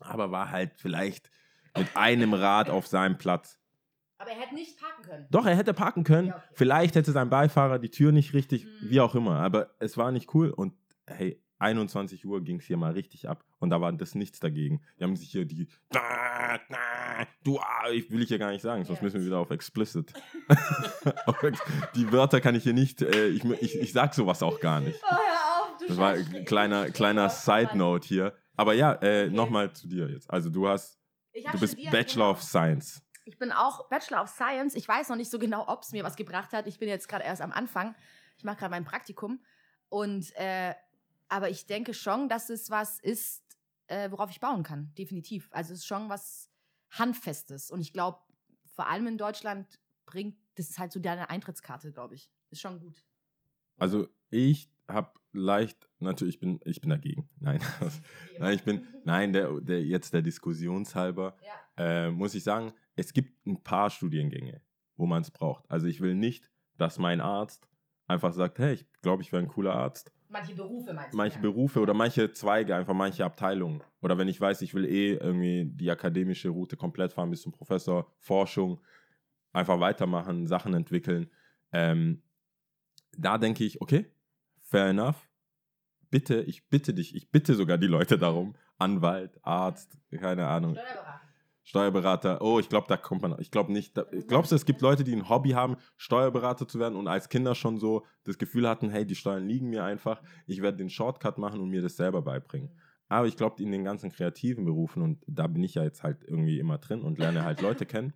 aber war halt vielleicht mit einem Rad auf seinem Platz. Aber er hätte nicht parken können. Doch, er hätte parken können. Ja, okay. Vielleicht hätte sein Beifahrer die Tür nicht richtig, Mhm. wie auch immer. Aber es war nicht cool. Und hey, 21 Uhr ging es hier mal richtig ab. Und da war das nichts dagegen. Die haben sich hier die. Du, ah, ich will ich hier gar nicht sagen, sonst Ja. müssen wir wieder auf explicit. Die Wörter kann ich hier nicht. Äh, ich, ich, ich sag sowas auch gar nicht. Oh, hör auf, du Das war ein kleiner, kleiner Oh, Side Mann. Note hier. Aber ja, äh, Okay. nochmal zu dir jetzt. Also du hast, du bist Bachelor genau. of Science. Ich bin auch Bachelor of Science. Ich weiß noch nicht so genau, ob es mir was gebracht hat. Ich bin jetzt gerade erst am Anfang. Ich mache gerade mein Praktikum. Und, äh, aber ich denke schon, dass es was ist, äh, worauf ich bauen kann. Definitiv. Also es ist schon was Handfestes. Und ich glaube, vor allem in Deutschland bringt, das ist halt so deine Eintrittskarte, glaube ich. Ist schon gut. Also ich habe leicht, natürlich, ich bin, ich bin dagegen. Nein, nein, ich bin, nein, der, der jetzt der Diskussionshalber, Ja. äh, muss ich sagen, es gibt ein paar Studiengänge, wo man es braucht. Also ich will nicht, dass mein Arzt einfach sagt, hey, ich glaube, ich wäre ein cooler Arzt. Manche Berufe meinst du? Manche ja. Berufe oder manche Zweige, einfach manche Abteilungen. Oder wenn ich weiß, ich will eh irgendwie die akademische Route komplett fahren bis zum Professor, Forschung, einfach weitermachen, Sachen entwickeln. Ähm, da denke ich, okay, fair enough. Bitte, ich bitte dich, ich bitte sogar die Leute darum, Anwalt, Arzt, keine Ahnung, Steuerberater. Steuerberater. Oh, ich glaube, da kommt man. Ich glaube nicht. Da, glaubst du, es gibt Leute, die ein Hobby haben, Steuerberater zu werden und als Kinder schon so das Gefühl hatten, hey, die Steuern liegen mir einfach. Ich werde den Shortcut machen und mir das selber beibringen. Aber ich glaube, in den ganzen kreativen Berufen, und da bin ich ja jetzt halt irgendwie immer drin und lerne halt Leute kennen,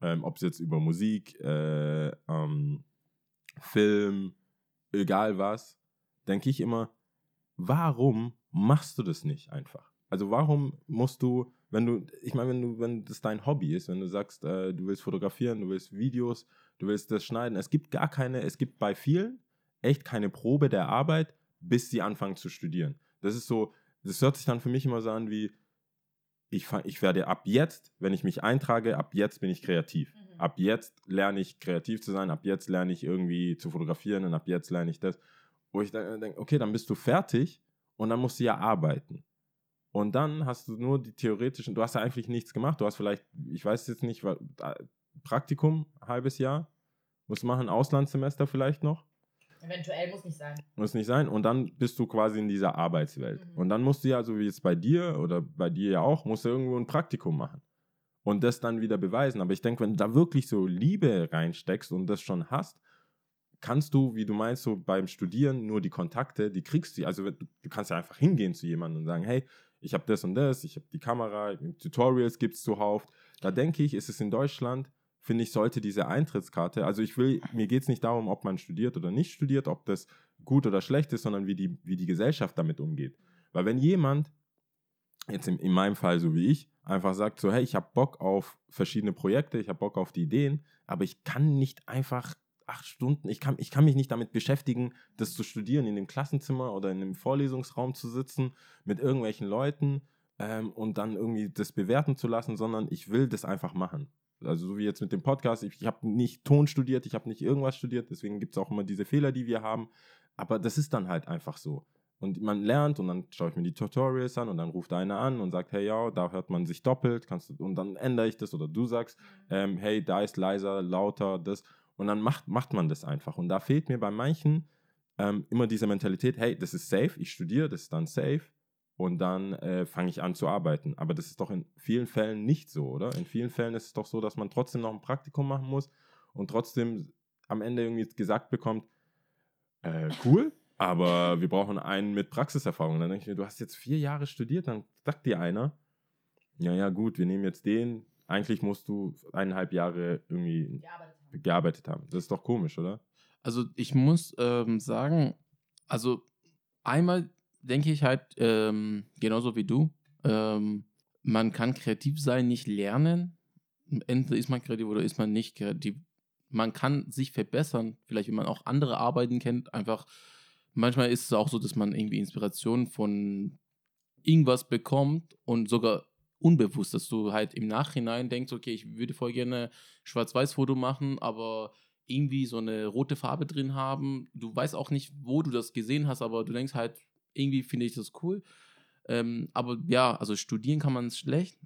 ähm, ob es jetzt über Musik, äh, ähm, Film, egal was, denke ich immer, warum machst du das nicht einfach? Also warum musst du, wenn du, ich meine, wenn du, wenn das dein Hobby ist, wenn du sagst, äh, du willst fotografieren, du willst Videos, du willst das schneiden, es gibt gar keine, es gibt bei vielen echt keine Probe der Arbeit, bis sie anfangen zu studieren. Das ist so, das hört sich dann für mich immer so an wie, ich, fang, ich werde ab jetzt, wenn ich mich eintrage, ab jetzt bin ich kreativ. Mhm. Ab jetzt lerne ich kreativ zu sein, ab jetzt lerne ich irgendwie zu fotografieren und ab jetzt lerne ich das. Wo ich dann denke, okay, dann bist du fertig und dann musst du ja arbeiten. Und dann hast du nur die theoretischen, du hast ja eigentlich nichts gemacht. Du hast vielleicht, ich weiß jetzt nicht, Praktikum, halbes Jahr, musst machen, Auslandssemester vielleicht noch. Eventuell muss nicht sein. Muss nicht sein. Und dann bist du quasi in dieser Arbeitswelt. Mhm. Und dann musst du ja, so wie jetzt bei dir oder bei dir ja auch, musst du irgendwo ein Praktikum machen. Und das dann wieder beweisen. Aber ich denke, wenn du da wirklich so Liebe reinsteckst und das schon hast, kannst du, wie du meinst, so beim Studieren nur die Kontakte, die kriegst du. Also du du kannst ja einfach hingehen zu jemandem und sagen, hey, ich habe das und das, ich habe die Kamera, Tutorials gibt es zuhauf. Da denke ich, ist es in Deutschland, finde ich, sollte diese Eintrittskarte, also ich will, mir geht es nicht darum, ob man studiert oder nicht studiert, ob das gut oder schlecht ist, sondern wie die, wie die Gesellschaft damit umgeht. Weil wenn jemand, jetzt in, in meinem Fall so wie ich, einfach sagt so, hey, ich habe Bock auf verschiedene Projekte, ich habe Bock auf die Ideen, aber ich kann nicht einfach acht Stunden, ich kann, ich kann mich nicht damit beschäftigen, das zu studieren, in dem Klassenzimmer oder in einem Vorlesungsraum zu sitzen mit irgendwelchen Leuten ähm, und dann irgendwie das bewerten zu lassen, sondern ich will das einfach machen. Also so wie jetzt mit dem Podcast, ich, ich habe nicht Ton studiert, ich habe nicht irgendwas studiert, deswegen gibt es auch immer diese Fehler, die wir haben. Aber das ist dann halt einfach so. Und man lernt und dann schaue ich mir die Tutorials an und dann ruft einer an und sagt, hey, ja, da hört man sich doppelt, kannst du, und dann ändere ich das oder du sagst, ähm, hey, da ist leiser, lauter, das. Und dann macht, macht man das einfach. Und da fehlt mir bei manchen ähm, immer diese Mentalität, hey, das ist safe, ich studiere, das ist dann safe und dann äh, fange ich an zu arbeiten. Aber das ist doch in vielen Fällen nicht so, oder? In vielen Fällen ist es doch so, dass man trotzdem noch ein Praktikum machen muss und trotzdem am Ende irgendwie gesagt bekommt, äh, cool, aber wir brauchen einen mit Praxiserfahrung. Dann denke ich mir, du hast jetzt vier Jahre studiert, dann sagt dir einer, ja, ja, gut, wir nehmen jetzt den. Eigentlich musst du eineinhalb Jahre irgendwie Gearbeitet haben. Gearbeitet haben. Das ist doch komisch, oder? Also ich muss ähm, sagen, also einmal denke ich halt, ähm, genauso wie du, ähm, man kann kreativ sein, nicht lernen. Entweder ist man kreativ oder ist man nicht kreativ. Man kann sich verbessern, vielleicht wenn man auch andere Arbeiten kennt, einfach manchmal ist es auch so, dass man irgendwie Inspiration von irgendwas bekommt und sogar unbewusst, dass du halt im Nachhinein denkst, okay, ich würde voll gerne Schwarz-Weiß-Foto machen, aber irgendwie so eine rote Farbe drin haben. Du weißt auch nicht, wo du das gesehen hast, aber du denkst halt, irgendwie finde ich das cool. Ähm, aber ja, also studieren kann man schlecht.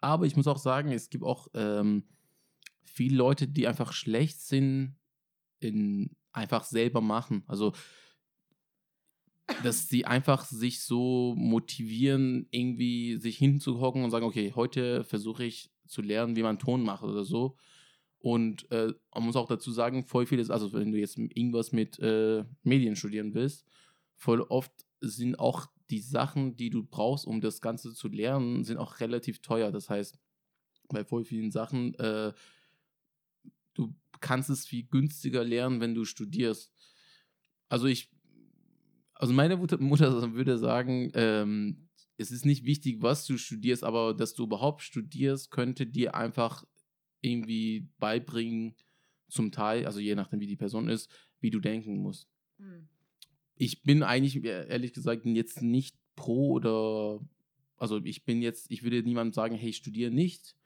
Aber ich muss auch sagen, es gibt auch ähm, viele Leute, die einfach schlecht sind in einfach selber machen. Also dass sie einfach sich so motivieren, irgendwie sich hinzuhocken und sagen, okay, heute versuche ich zu lernen, wie man Ton macht oder so. Und äh, man muss auch dazu sagen, voll vieles, also wenn du jetzt irgendwas mit äh, Medien studieren willst, voll oft sind auch die Sachen, die du brauchst, um das Ganze zu lernen, sind auch relativ teuer. Das heißt, bei voll vielen Sachen, äh, du kannst es viel günstiger lernen, wenn du studierst. Also ich, also meine Mutter, würde sagen, ähm, es ist nicht wichtig, was du studierst, aber dass du überhaupt studierst, könnte dir einfach irgendwie beibringen, zum Teil, also je nachdem, wie die Person ist, wie du denken musst. Hm. Ich bin eigentlich, äh, ehrlich gesagt, jetzt nicht pro oder, also ich bin jetzt, ich würde niemandem sagen, hey, ich studiere nicht.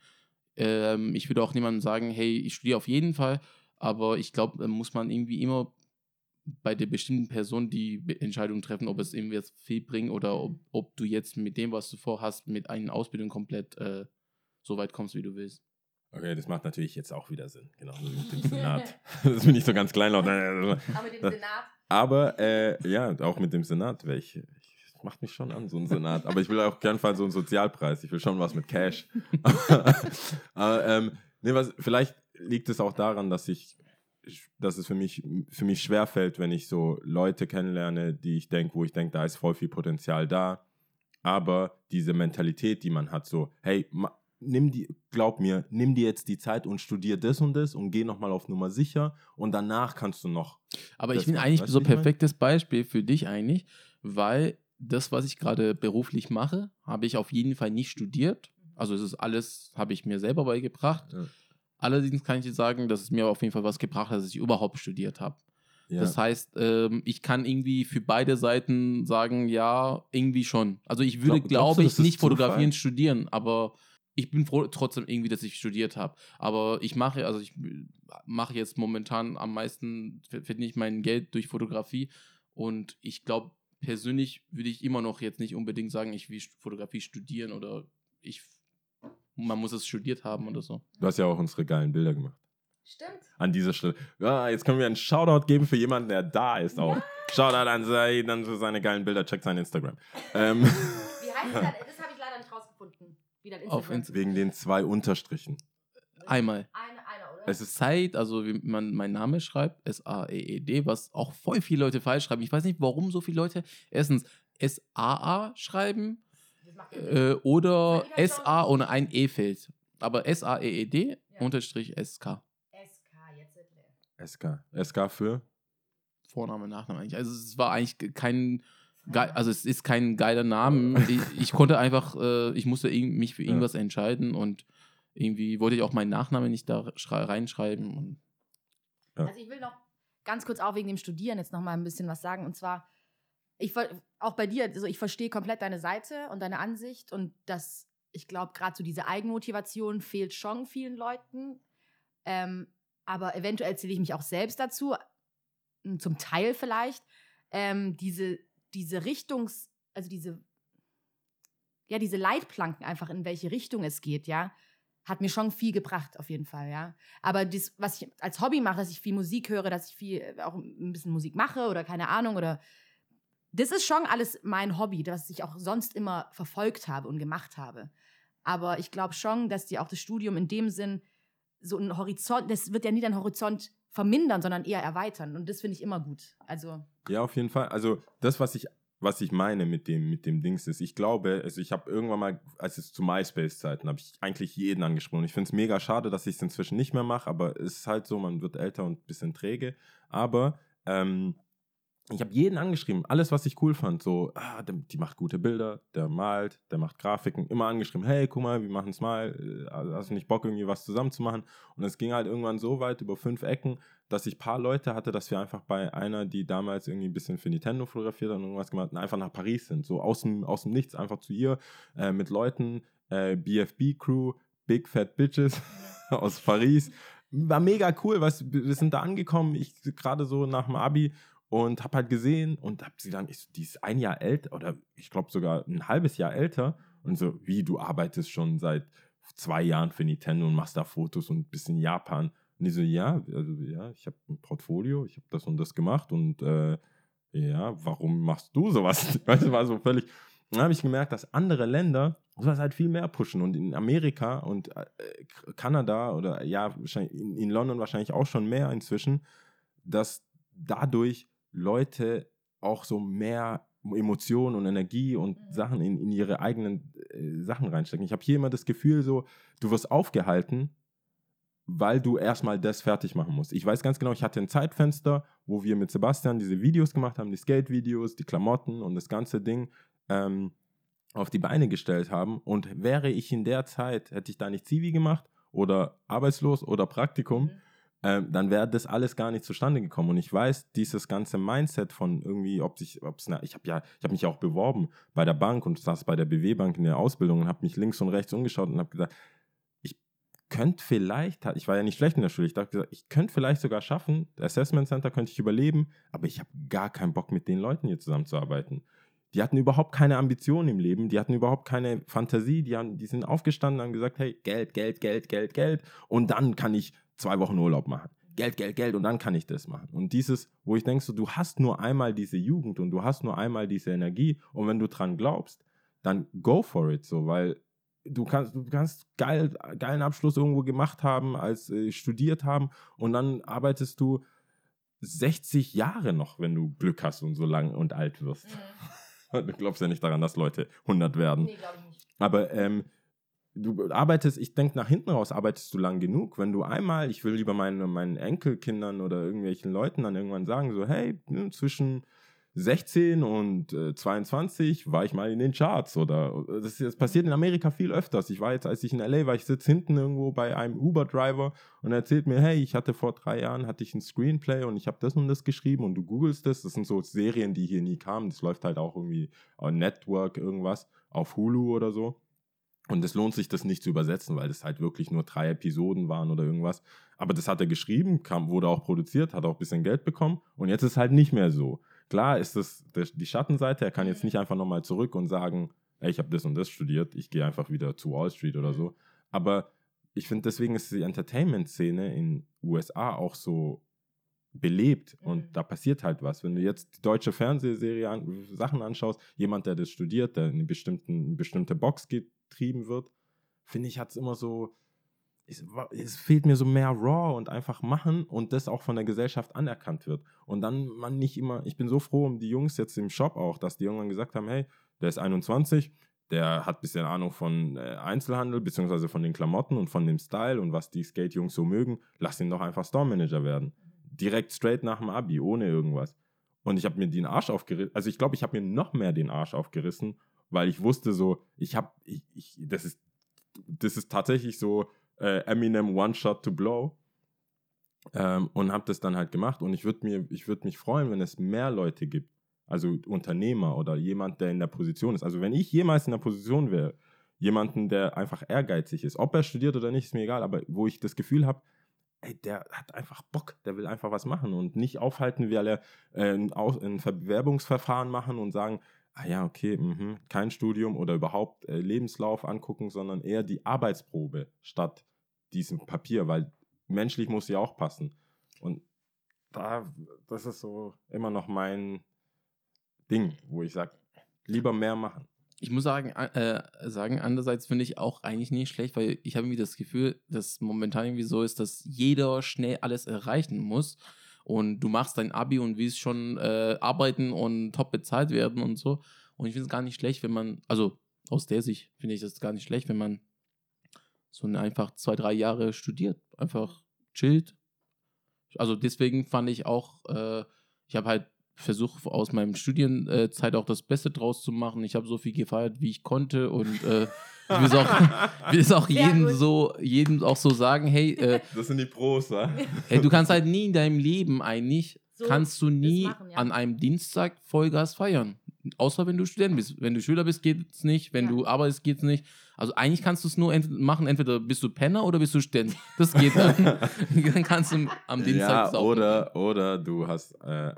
Ähm, ich würde auch niemandem sagen, hey, ich studiere auf jeden Fall. Aber ich glaube, da muss man irgendwie immer bei der bestimmten Person die Entscheidung treffen, ob es irgendwie jetzt viel bringt oder ob, ob du jetzt mit dem, was du vorhast, mit einer Ausbildung komplett äh, so weit kommst, wie du willst. Okay, das macht natürlich jetzt auch wieder Sinn. Genau, so mit dem Senat. das bin ich so ganz kleinlaut. Aber mit dem Senat. Aber äh, ja, auch mit dem Senat wäre ich. ich macht mich schon an, so ein Senat. Aber ich will auch gern Fall so einen Sozialpreis. Ich will schon was mit Cash. Aber ähm, nee, was, vielleicht liegt es auch daran, dass ich dass es für mich, für mich schwerfällt, wenn ich so Leute kennenlerne, die ich denke, wo ich denke, da ist voll viel Potenzial da. Aber diese Mentalität, die man hat, so, hey, nimm die, glaub mir, nimm dir jetzt die Zeit und studier das und das und geh nochmal auf Nummer sicher und danach kannst du noch. Aber ich bin war- eigentlich weißt so wie ich mein? perfektes Beispiel für dich eigentlich, weil das, was ich gerade beruflich mache, habe ich auf jeden Fall nicht studiert. Also es ist alles, habe ich mir selber beigebracht. Ja. Allerdings kann ich dir sagen, dass es mir auf jeden Fall was gebracht hat, dass ich überhaupt studiert habe. Ja. Das heißt, ähm, ich kann irgendwie für beide Seiten sagen, ja, irgendwie schon. Also ich würde, Glaub- glaube ich, das ist nicht fotografieren studieren, aber ich bin froh trotzdem irgendwie, dass ich studiert habe. Aber ich mache, also ich mache jetzt momentan am meisten, verdiene ich mein Geld durch Fotografie und ich glaube, persönlich würde ich immer noch jetzt nicht unbedingt sagen, ich will Fotografie studieren oder ich, man muss es studiert haben oder so. Du hast ja auch unsere geilen Bilder gemacht. Stimmt. An dieser Stelle. Ja, jetzt können wir einen Shoutout geben für jemanden, der da ist auch. Shoutout an Said, dann für seine geilen Bilder. Checkt sein Instagram. Ähm, Wie heißt das? Das habe ich leider nicht rausgefunden. Wie dein Auf Instagram. Insta- wegen den zwei Unterstrichen. Einmal. Eine, einer, oder? Es ist Zeit, also wie man meinen Namen schreibt, S-A-E-E-D, was auch voll viele Leute falsch schreiben. Ich weiß nicht, warum so viele Leute erstens S-A-A schreiben äh, oder halt S-A schon- ohne ein E fehlt. Aber S-A-E-E-D Ja. unterstrich S-K. SK, jetzt leer. SK. SK für? Vorname, Nachname eigentlich. Also es war eigentlich kein, also es ist kein geiler Name. ich, ich konnte einfach, äh, ich musste mich für Ja. irgendwas entscheiden und irgendwie wollte ich auch meinen Nachnamen nicht da schrei- reinschreiben. Und Ja. Also ich will noch ganz kurz auch wegen dem Studieren jetzt noch mal ein bisschen was sagen. Und zwar, ich auch bei dir, also ich verstehe komplett deine Seite und deine Ansicht und das, ich glaube, gerade so diese Eigenmotivation fehlt schon vielen Leuten. Ähm, aber eventuell zähle ich mich auch selbst dazu, m, zum Teil vielleicht, ähm, diese, diese Richtungs-, also diese, ja, diese Leitplanken einfach, in welche Richtung es geht, ja, hat mir schon viel gebracht, auf jeden Fall, ja. Aber das, was ich als Hobby mache, dass ich viel Musik höre, dass ich viel äh, auch ein bisschen Musik mache oder keine Ahnung oder das ist schon alles mein Hobby, das ich auch sonst immer verfolgt habe und gemacht habe. Aber ich glaube schon, dass dir auch das Studium in dem Sinn so ein Horizont, das wird ja nie deinen Horizont vermindern, sondern eher erweitern. Und das finde ich immer gut. Also, Ja, auf jeden Fall. Also das, was ich, was ich meine mit dem, mit dem Dings ist, ich glaube, also ich habe irgendwann mal, als es zu MySpace-Zeiten, habe ich eigentlich jeden angesprochen. Ich finde es mega schade, dass ich es inzwischen nicht mehr mache, aber es ist halt so, man wird älter und ein bisschen träge. Aber ähm, ich habe jeden angeschrieben, alles, was ich cool fand. So, ah, die macht gute Bilder, der malt, der macht Grafiken. Immer angeschrieben, hey, guck mal, wir machen es mal. Äh, Hast du nicht Bock, irgendwie was zusammen zu machen? Und es ging halt irgendwann so weit über fünf Ecken, dass ich ein paar Leute hatte, dass wir einfach bei einer, die damals irgendwie ein bisschen für Nintendo fotografiert hat und irgendwas gemacht hat, einfach nach Paris sind. So aus dem, aus dem Nichts, einfach zu ihr, äh, mit Leuten, äh, BFB-Crew, Big Fat Bitches aus Paris. War mega cool, weißt wir sind da angekommen, ich gerade so nach dem Abi und habe halt gesehen und habe sie dann, ich so, die ist ein Jahr älter oder ich glaube sogar ein halbes Jahr älter und so, wie du arbeitest schon seit zwei Jahren für Nintendo und machst da Fotos und bist in Japan. Und die so, ja, also ja, ich habe ein Portfolio, ich habe das und das gemacht und äh, ja, warum machst du sowas? Du, war so völlig. Dann habe ich gemerkt, dass andere Länder sowas halt viel mehr pushen und in Amerika und äh, Kanada oder ja, in, in London wahrscheinlich auch schon mehr inzwischen, dass dadurch Leute auch so mehr Emotionen und Energie und Mhm. Sachen in, in ihre eigenen äh, Sachen reinstecken. Ich habe hier immer das Gefühl, so, du wirst aufgehalten, weil du erstmal das fertig machen musst. Ich weiß ganz genau, ich hatte ein Zeitfenster, wo wir mit Sebastian diese Videos gemacht haben, die Skate-Videos, die Klamotten und das ganze Ding ähm, auf die Beine gestellt haben. Und wäre ich in der Zeit, hätte ich da nicht Zivi gemacht oder arbeitslos oder Praktikum, Mhm. Ähm, dann wäre das alles gar nicht zustande gekommen. Und ich weiß, dieses ganze Mindset von irgendwie, ob sich, ob es, ich habe ja, ich habe mich ja auch beworben bei der Bank und saß bei der BW Bank in der Ausbildung und habe mich links und rechts umgeschaut und habe gesagt, ich könnte vielleicht, ich war ja nicht schlecht in der Schule, ich dachte, ich könnte vielleicht sogar schaffen, Assessment Center könnte ich überleben, aber ich habe gar keinen Bock mit den Leuten hier zusammenzuarbeiten. Die hatten überhaupt keine Ambitionen im Leben, die hatten überhaupt keine Fantasie, die, haben, die sind aufgestanden und haben gesagt, hey, Geld, Geld, Geld, Geld, Geld und dann kann ich zwei Wochen Urlaub machen. Geld, Geld, Geld und dann kann ich das machen. Und dieses, wo ich denke, so, du hast nur einmal diese Jugend und du hast nur einmal diese Energie und wenn du dran glaubst, dann go for it, so, weil du kannst, du kannst geil, geilen Abschluss irgendwo gemacht haben, als äh, studiert haben und dann arbeitest du 60 Jahre noch, wenn du Glück hast und so lang und alt wirst. Du glaubst ja nicht daran, dass Leute 100 werden. Nee, glaube ich nicht. Aber ähm, du arbeitest, ich denke, nach hinten raus arbeitest du lang genug. Wenn du einmal, ich will lieber meine, meinen Enkelkindern oder irgendwelchen Leuten dann irgendwann sagen, so, hey, ne, zwischen 16 und äh, 22 war ich mal in den Charts oder das, das passiert in Amerika viel öfters. Ich war jetzt, als ich in LA war, ich sitze hinten irgendwo bei einem Uber-Driver und er erzählt mir, hey, ich hatte vor drei Jahren hatte ich ein Screenplay und ich habe das und das geschrieben und du googelst das. Das sind so Serien, die hier nie kamen. Das läuft halt auch irgendwie auf Network irgendwas auf Hulu oder so. Und es lohnt sich, das nicht zu übersetzen, weil das halt wirklich nur drei Episoden waren oder irgendwas. Aber das hat er geschrieben, kam, wurde auch produziert, hat auch ein bisschen Geld bekommen. Und jetzt ist halt nicht mehr so. Klar ist das die Schattenseite. Er kann jetzt nicht einfach nochmal zurück und sagen, ey, ich habe das und das studiert, ich gehe einfach wieder zu Wall Street oder so. Aber ich finde, deswegen ist die Entertainment-Szene in USA auch so belebt Mhm. und da passiert halt was. Wenn du jetzt die deutsche Fernsehserie an, Sachen anschaust, jemand, der das studiert, der in eine, bestimmten, eine bestimmte Box getrieben wird, finde ich, hat es immer so, es, es fehlt mir so mehr Raw und einfach machen und das auch von der Gesellschaft anerkannt wird. Und dann man nicht immer, ich bin so froh um die Jungs jetzt im Shop auch, dass die irgendwann gesagt haben, hey, der ist 21, der hat ein bisschen Ahnung von äh, Einzelhandel, beziehungsweise von den Klamotten und von dem Style und was die Skate-Jungs so mögen, lass ihn doch einfach Store-Manager werden. Direkt straight nach dem Abi, ohne irgendwas. Und ich habe mir den Arsch aufgerissen, also ich glaube, ich habe mir noch mehr den Arsch aufgerissen, weil ich wusste so, ich habe, ich, ich, das ist, das ist tatsächlich so äh, Eminem One Shot to Blow. Ähm, und habe das dann halt gemacht. Und ich würde mir, ich würde mich freuen, wenn es mehr Leute gibt, also Unternehmer oder jemand, der in der Position ist. Also wenn ich jemals in der Position wäre, jemanden, der einfach ehrgeizig ist, ob er studiert oder nicht, ist mir egal, aber wo ich das Gefühl habe, ey, der hat einfach Bock, der will einfach was machen und nicht aufhalten, weil er äh, ein, ein Bewerbungsverfahren machen und sagen, ah ja, okay, mhm, kein Studium oder überhaupt äh, Lebenslauf angucken, sondern eher die Arbeitsprobe statt diesem Papier, weil menschlich muss ja auch passen. Und da, das ist so immer noch mein Ding, wo ich sage, lieber mehr machen. Ich muss sagen, äh, sagen andererseits finde ich auch eigentlich nicht schlecht, weil ich habe irgendwie das Gefühl, dass momentan irgendwie so ist, dass jeder schnell alles erreichen muss und du machst dein Abi und willst schon äh, arbeiten und top bezahlt werden und so. Und ich finde es gar nicht schlecht, wenn man, also aus der Sicht finde ich das gar nicht schlecht, wenn man so eine einfach zwei, drei Jahre studiert, einfach chillt. Also deswegen fand ich auch, äh, ich habe halt versucht aus meinem Studienzeit auch das Beste draus zu machen. Ich habe so viel gefeiert, wie ich konnte und äh, ich will es auch, will es auch jedem gut. so, jedem auch so sagen, hey, äh, Das sind die Pros, wa? hey, du kannst halt nie in deinem Leben eigentlich, So kannst du nie machen, ja. an einem Dienstag Vollgas feiern. Außer wenn du Student bist. Wenn du Schüler bist, geht's nicht. Wenn Ja. du arbeitest, geht's nicht. Also eigentlich kannst du es nur ent machen, entweder bist du Penner oder bist du Student. Das geht dann. dann kannst du am Dienstag Ja, oder, oder du hast äh,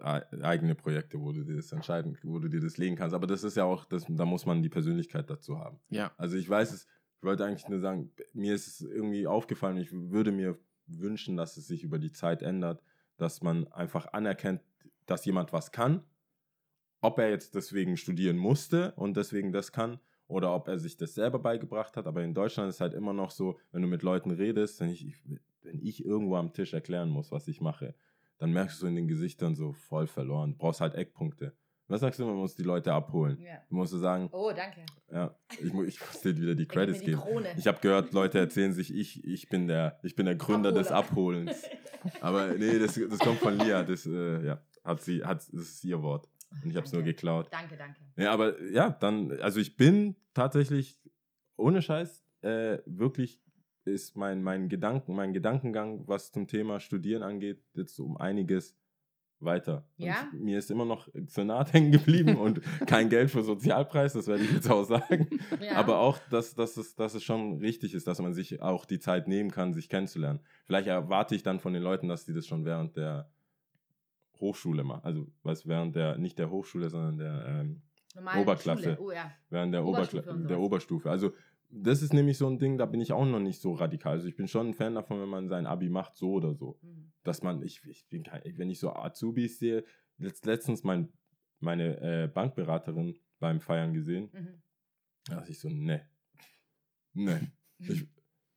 eigene Projekte, wo du dir das entscheiden, wo du dir das legen kannst. Aber das ist ja auch, das, da muss man die Persönlichkeit dazu haben. Ja. Also ich weiß es, ich wollte eigentlich nur sagen, mir ist es irgendwie aufgefallen, ich würde mir wünschen, dass es sich über die Zeit ändert, dass man einfach anerkennt, dass jemand was kann, ob er jetzt deswegen studieren musste und deswegen das kann oder ob er sich das selber beigebracht hat. Aber in Deutschland ist halt immer noch so, wenn du mit Leuten redest, wenn ich, wenn ich irgendwo am Tisch erklären muss, was ich mache, dann merkst du in den Gesichtern so voll verloren. Du brauchst halt Eckpunkte. Was sagst du, man muss die Leute abholen? Ja. Du musst so sagen, Oh, danke. ja, ich, mu- ich muss dir wieder die Credits die geben. Krone. Ich habe gehört, Leute erzählen sich, ich, ich, bin der, ich bin der Gründer des Abholer. Abholens. Aber nee, das, das kommt von Lia. Das, äh, ja, hat sie, hat, das ist ihr Wort. Und ich habe es nur geklaut. Danke, danke. Ja, aber ja, dann, also ich bin tatsächlich, ohne Scheiß, äh, wirklich ist mein, mein Gedanken, mein Gedankengang, was zum Thema Studieren angeht, jetzt um einiges weiter. Ja? Und mir ist immer noch Senat hängen geblieben und kein Geld für Sozialpreis, das werde ich jetzt auch sagen. Ja. Aber auch, dass, dass, es, dass es schon richtig ist, dass man sich auch die Zeit nehmen kann, sich kennenzulernen. Vielleicht erwarte ich dann von den Leuten, dass die das schon während der Hochschule machen. Also, was während der, nicht der Hochschule, sondern der ähm, Oberklasse. Oh ja. während der, Oberstufe Oberkla der. Oberstufe. Also das ist nämlich so ein Ding, da bin ich auch noch nicht so radikal. Also ich bin schon ein Fan davon, wenn man sein Abi macht, so oder so. Mhm. Dass man, ich, ich bin kein, wenn ich so Azubis sehe, letzt, letztens mein, meine äh, Bankberaterin beim Feiern gesehen, Mhm. da dachte ich so, ne, ne. Ich,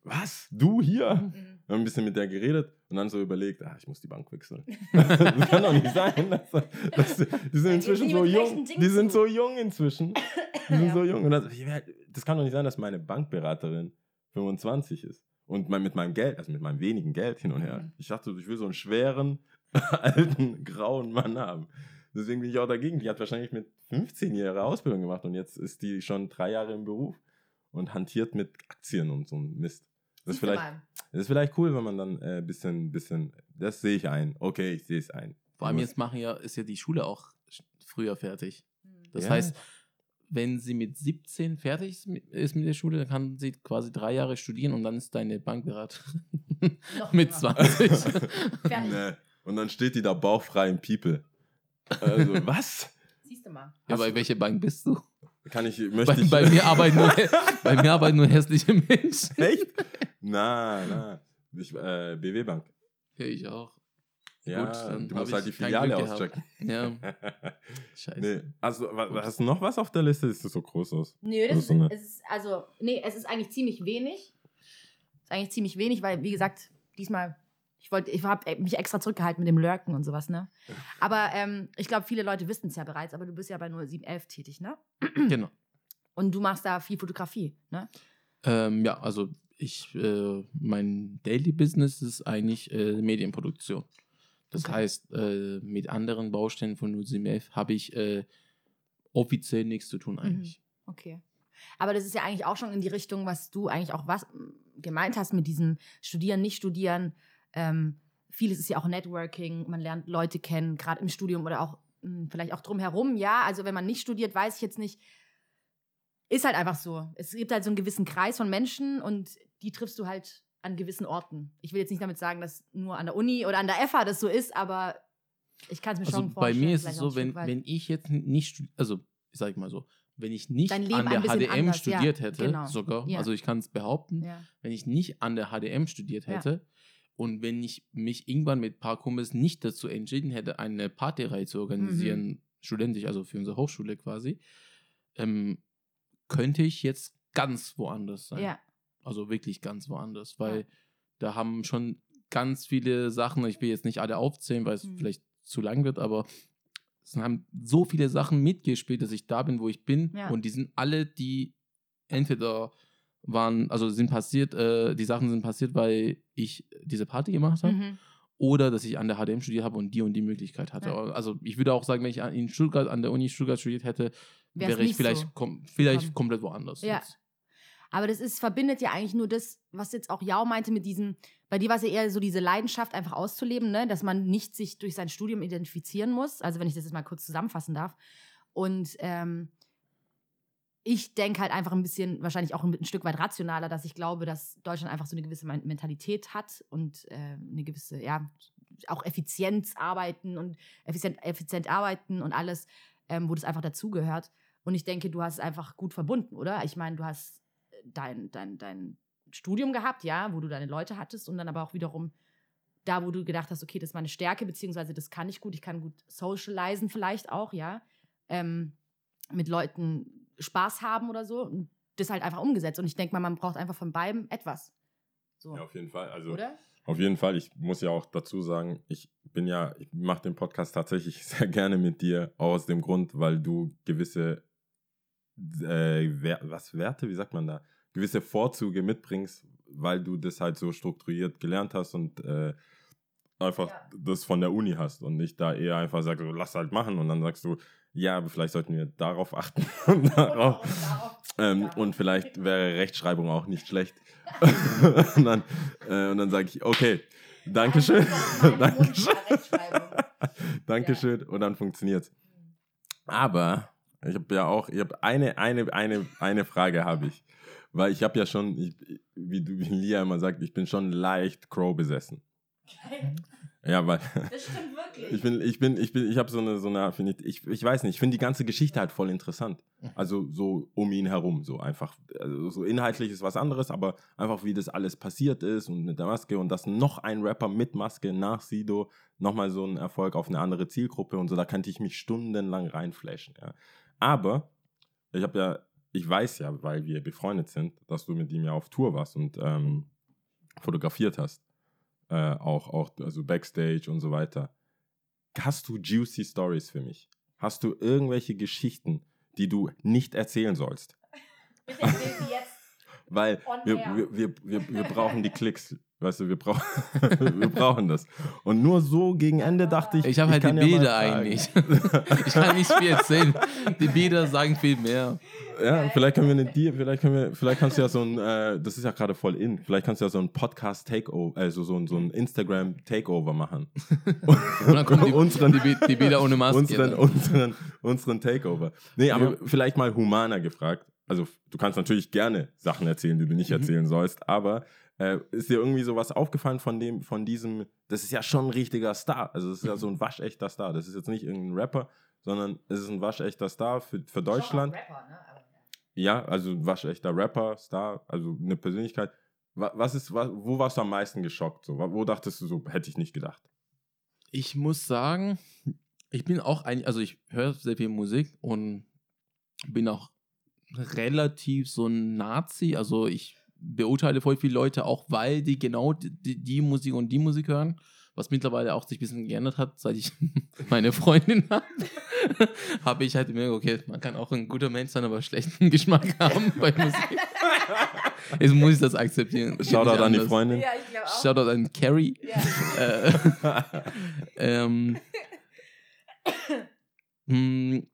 was? Du hier? Mhm. Wir haben ein bisschen mit der geredet und dann so überlegt, ah, ich muss die Bank wechseln. das kann doch nicht sein. Dass, dass, die sind inzwischen so jung. Die sind so jung inzwischen. Die sind Ja. so jung. Und das, ich werd- das kann doch nicht sein, dass meine Bankberaterin 25 ist. Und mein, mit meinem Geld, also mit meinem wenigen Geld hin und her. Mhm. Ich dachte, ich will so einen schweren, alten, grauen Mann haben. Deswegen bin ich auch dagegen. Die hat wahrscheinlich mit 15 ihre Ausbildung gemacht und jetzt ist die schon drei Jahre im Beruf und hantiert mit Aktien und so ein Mist. Das ist vielleicht, das ist vielleicht cool, wenn man dann ein äh, bisschen, bisschen, das sehe ich ein. Okay, ich sehe es ein. Vor allem jetzt machen ja, ist ja die Schule auch früher fertig. Mhm. Das Ja. heißt, wenn sie mit 17 fertig ist mit- der Schule, dann kann sie quasi drei Jahre studieren und dann ist deine Bankberaterin mit jünger. 20. Fertig. Nee. Und dann steht die da bauchfrei im People. Also, was? Siehst du mal. ja, bei welcher Bank bist du? Kann ich, Bei, möchte ich. bei, mir arbeiten nur, bei mir arbeiten nur hässliche Menschen. Echt? Na, na. Ich, äh, BW Bank. Ja, ich auch. Ja, Gut, dann du musst halt die Filiale auschecken. Ja, scheiße. nee. Also, wa- hast du noch was auf der Liste? Ist das so groß aus? Nö, Das das ist ist, so eine- es ist, also, nee, es ist eigentlich ziemlich wenig. Es ist eigentlich ziemlich wenig, weil, wie gesagt, diesmal, ich wollte, ich habe mich extra zurückgehalten mit dem Lurken und sowas, ne? Aber ähm, ich glaube, viele Leute wissen es ja bereits, aber du bist ja bei 0711 tätig, ne? Genau. Und du machst da viel Fotografie, ne? Ähm, ja, also ich, äh, mein Daily Business ist eigentlich äh, Medienproduktion. Das Okay. heißt, äh, mit anderen Baustellen von 0711 habe ich äh, offiziell nichts zu tun eigentlich. Okay. Aber das ist ja eigentlich auch schon in die Richtung, was du eigentlich auch was gemeint hast mit diesem Studieren, nicht studieren. Ähm, vieles ist ja auch Networking, man lernt Leute kennen, gerade im Studium oder auch mh, vielleicht auch drumherum, ja. Also wenn man nicht studiert, weiß ich jetzt nicht. Ist halt einfach so. Es gibt halt so einen gewissen Kreis von Menschen und die triffst du halt an gewissen Orten. Ich will jetzt nicht damit sagen, dass nur an der Uni oder an der FH das so ist, aber ich kann es mir Also schon bei vorstellen. mir ist es so, wenn, wenn ich jetzt nicht, also ich sag mal so, wenn ich nicht an der HDM anders, ja, studiert hätte, genau. sogar, Ja. also ich kann es behaupten, ja. wenn ich nicht an der HDM studiert Ja. hätte und wenn ich mich irgendwann mit ein paar Kumpels nicht dazu entschieden hätte, eine Partyreihe zu organisieren, Mhm. studentisch, also für unsere Hochschule quasi, ähm, könnte ich jetzt ganz woanders sein. ja. Also wirklich ganz woanders, weil da haben schon ganz viele Sachen, ich will jetzt nicht alle aufzählen, weil es Mhm. vielleicht zu lang wird, aber es haben so viele Sachen mitgespielt, dass ich da bin, wo ich bin. Ja. Und die sind alle, die entweder waren, also sind passiert, äh, die Sachen sind passiert, weil ich diese Party gemacht habe Mhm. oder dass ich an der HDM studiert habe und die und die Möglichkeit hatte. Ja. Also ich würde auch sagen, wenn ich an- in Stuttgart, an der Uni Stuttgart studiert hätte, Wär's wäre ich vielleicht, so kom vielleicht komplett woanders. Ja. jetzt. Aber das ist, verbindet ja eigentlich nur das, was jetzt auch Jao meinte mit diesem, bei dir war es ja eher so diese Leidenschaft einfach auszuleben, ne? dass man nicht sich durch sein Studium identifizieren muss. Also wenn ich das jetzt mal kurz zusammenfassen darf. Und ähm, ich denke halt einfach ein bisschen, wahrscheinlich auch ein, ein Stück weit rationaler, dass ich glaube, dass Deutschland einfach so eine gewisse Men- Mentalität hat und äh, eine gewisse, ja, auch Effizienz arbeiten und effizient, effizient arbeiten und alles, ähm, wo das einfach dazugehört. Und ich denke, du hast es einfach gut verbunden, oder? Ich meine, du hast dein, dein, dein Studium gehabt, ja, wo du deine Leute hattest und dann aber auch wiederum da, wo du gedacht hast, okay, das ist meine Stärke, beziehungsweise das kann ich gut, ich kann gut socialisen vielleicht auch, ja, ähm, mit Leuten Spaß haben oder so und das halt einfach umgesetzt. Und ich denke mal, man braucht einfach von beidem etwas. So, Ja, auf jeden Fall. Also, oder? Auf jeden Fall. Ich muss ja auch dazu sagen, ich bin ja, ich mache den Podcast tatsächlich sehr gerne mit dir, aus dem Grund, weil du gewisse, äh, Wer was Werte, wie sagt man da, gewisse Vorzüge mitbringst, weil du das halt so strukturiert gelernt hast und äh, einfach Ja. das von der Uni hast und nicht da eher einfach sagst, so, lass halt machen und dann sagst du, ja, aber vielleicht sollten wir darauf achten und darauf. Ähm, Ja. und vielleicht wäre Rechtschreibung auch nicht schlecht. und dann, äh, und dann sage ich, okay, Dankeschön. Dankeschön. Dankeschön. Und dann funktioniert's. Aber ich habe ja auch, ich habe eine, eine, eine, eine Frage habe ich. Weil ich habe ja schon, ich, wie, du- wie Lia immer sagt, ich bin schon leicht Crow besessen. Ja, weil Das stimmt wirklich. ich bin, ich bin, ich bin, ich habe so eine, so eine Affinität. Ich, ich weiß nicht, ich finde die ganze Geschichte halt voll interessant. Also so um ihn herum, so einfach, also so inhaltlich ist was anderes, aber einfach wie das alles passiert ist und mit der Maske und dass noch ein Rapper mit Maske nach Sido nochmal so ein Erfolg auf eine andere Zielgruppe und so, da könnte ich mich stundenlang reinflashen. Ja. Aber ich habe ja, ich weiß ja, weil wir befreundet sind, dass du mit ihm ja auf Tour warst und ähm, fotografiert hast. Äh, auch, auch, also Backstage und so weiter. Hast du juicy Stories für mich? Hast du irgendwelche Geschichten, die du nicht erzählen sollst? Bitte erzähl sie jetzt. Weil wir, wir, wir, wir, brauchen die Klicks. Weißt du, wir, brauch, wir brauchen das. Und nur so gegen Ende dachte ich. Ich habe halt die Bilder eigentlich. ich kann nicht viel erzählen. Die Bilder sagen viel mehr. Ja, vielleicht können wir eine Deal, vielleicht können wir, vielleicht kannst du ja so ein, äh, das ist ja gerade voll in, vielleicht kannst du ja so ein Podcast Takeover, also so ein, so ein Instagram Takeover machen. Und dann kommen die, unseren, die, die Bilder ohne Maske. unseren, dann. unseren, unseren Takeover. Nee, aber Ja. vielleicht mal humaner gefragt. Also du kannst natürlich gerne Sachen erzählen, die du nicht Mhm. erzählen sollst, aber äh, ist dir irgendwie sowas aufgefallen von dem, von diesem, das ist ja schon ein richtiger Star. Also es ist ja so ein waschechter Star. Das ist jetzt nicht irgendein Rapper, sondern es ist ein waschechter Star für, für Deutschland. Rapper, ne? Ja, also ein waschechter Rapper, Star, also eine Persönlichkeit. Wa- Was ist, wo warst du am meisten geschockt? So? Wo dachtest du so, hätte ich nicht gedacht? Ich muss sagen, ich bin auch ein, also ich höre sehr viel Musik und bin auch relativ so ein Nazi. Also ich beurteile voll viele Leute auch, weil die genau die, die Musik und die Musik hören. Was mittlerweile auch sich ein bisschen geändert hat, seit ich meine Freundin habe, habe ich halt gemerkt, okay, man kann auch ein guter Mensch sein, aber schlechten Geschmack haben bei Musik. Jetzt muss ich das akzeptieren. Shoutout an die. Freundin. ja, ich glaube auch. Shoutout an Carrie. Ja. Äh, ähm, hm,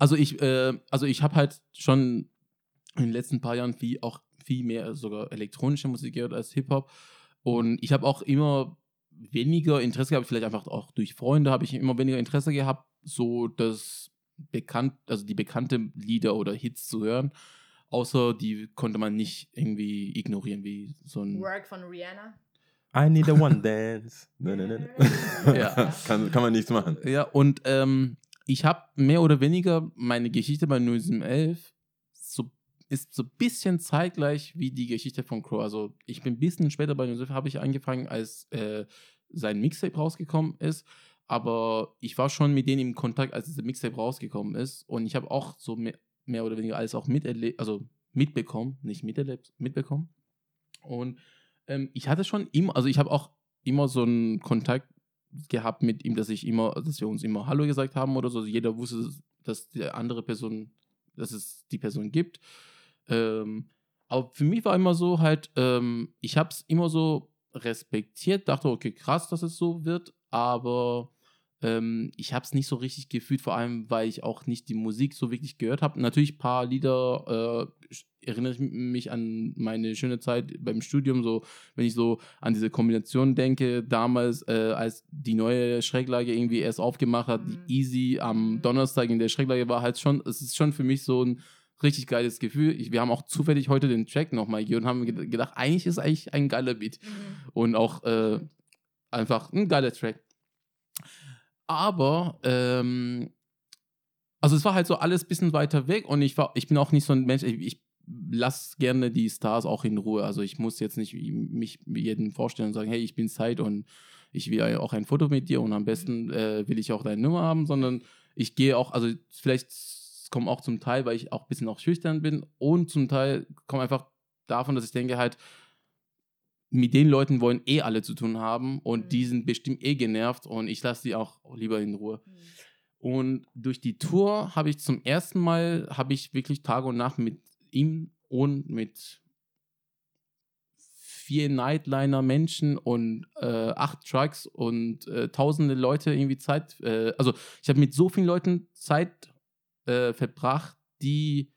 also ich, äh, also ich habe halt schon in den letzten paar Jahren viel, auch viel mehr sogar elektronische Musik gehört als Hip-Hop. Und ich habe auch immer weniger Interesse gehabt, vielleicht einfach auch durch Freunde habe ich immer weniger Interesse gehabt, so das bekannt, also die bekannte Lieder oder Hits zu hören. Außer die konnte man nicht irgendwie ignorieren, wie so ein. Work von Rihanna. I need a one dance. Ne, ne, ne. Ja. kann, kann man nichts machen. Ja, und ähm, ich habe mehr oder weniger meine Geschichte bei 011 so, ist so ein bisschen zeitgleich wie die Geschichte von Crow. Also ich bin ein bisschen später bei 011 habe ich angefangen, als äh, sein Mixtape rausgekommen ist. Aber ich war schon mit denen im Kontakt, als dieser Mixtape rausgekommen ist. Und ich habe auch so mehr, mehr oder weniger alles auch miterlebt, also mitbekommen, nicht miterlebt, mitbekommen. Und ähm, ich hatte schon immer, also ich habe auch immer so einen Kontakt gehabt mit ihm, dass ich immer, dass wir uns immer Hallo gesagt haben oder so. Also jeder wusste, dass die andere Person, dass es die Person gibt. Ähm, aber für mich war immer so halt, ähm, ich habe es immer so respektiert, dachte, okay, krass, dass es so wird, aber ähm, ich habe es nicht so richtig gefühlt, vor allem, weil ich auch nicht die Musik so wirklich gehört habe. Natürlich ein paar Lieder äh, erinnere ich mich an meine schöne Zeit beim Studium, so wenn ich so an diese Kombination denke, damals, äh, als die neue Schräglage irgendwie erst aufgemacht hat, Mhm. die Easy am Mhm. Donnerstag in der Schräglage war halt schon, es ist schon für mich so ein richtig geiles Gefühl. Ich, wir haben auch zufällig heute den Track nochmal hier und haben ged- gedacht, eigentlich ist eigentlich ein geiler Beat Mhm. und auch äh, einfach ein geiler Track. Aber, ähm, also es war halt so alles ein bisschen weiter weg und ich war, ich bin auch nicht so ein Mensch, ich, ich lasse gerne die Stars auch in Ruhe. Also ich muss jetzt nicht mich jedem vorstellen und sagen, hey, ich bin Zeit und ich will auch ein Foto mit dir und am besten äh, will ich auch deine Nummer haben, sondern ich gehe auch, also vielleicht kommt auch zum Teil, weil ich auch ein bisschen auch schüchtern bin und zum Teil kommt einfach davon, dass ich denke halt, mit den Leuten wollen eh alle zu tun haben und Mhm. die sind bestimmt eh genervt und ich lasse die auch lieber in Ruhe. Mhm. Und durch die Tour habe ich zum ersten Mal, habe ich wirklich Tag und Nacht mit ihm und mit vier Nightliner Menschen und äh, acht Trucks und äh, tausende Leute irgendwie Zeit, äh, also ich habe mit so vielen Leuten Zeit äh, verbracht, die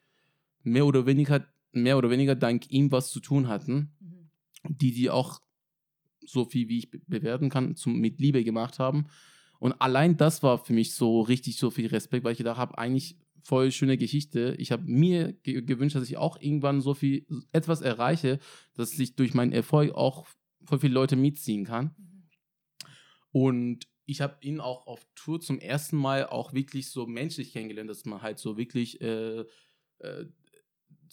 mehr oder weniger, mehr oder weniger dank ihm was zu tun hatten. Die die auch so viel wie ich be- bewerten kann, zum, mit Liebe gemacht haben. Und allein das war für mich so richtig so viel Respekt, weil ich gedacht habe, eigentlich voll schöne Geschichte. Ich habe mir ge gewünscht, dass ich auch irgendwann so viel etwas erreiche, dass ich durch meinen Erfolg auch voll viele Leute mitziehen kann. Und ich habe ihn auch auf Tour zum ersten Mal auch wirklich so menschlich kennengelernt, dass man halt so wirklich äh, äh,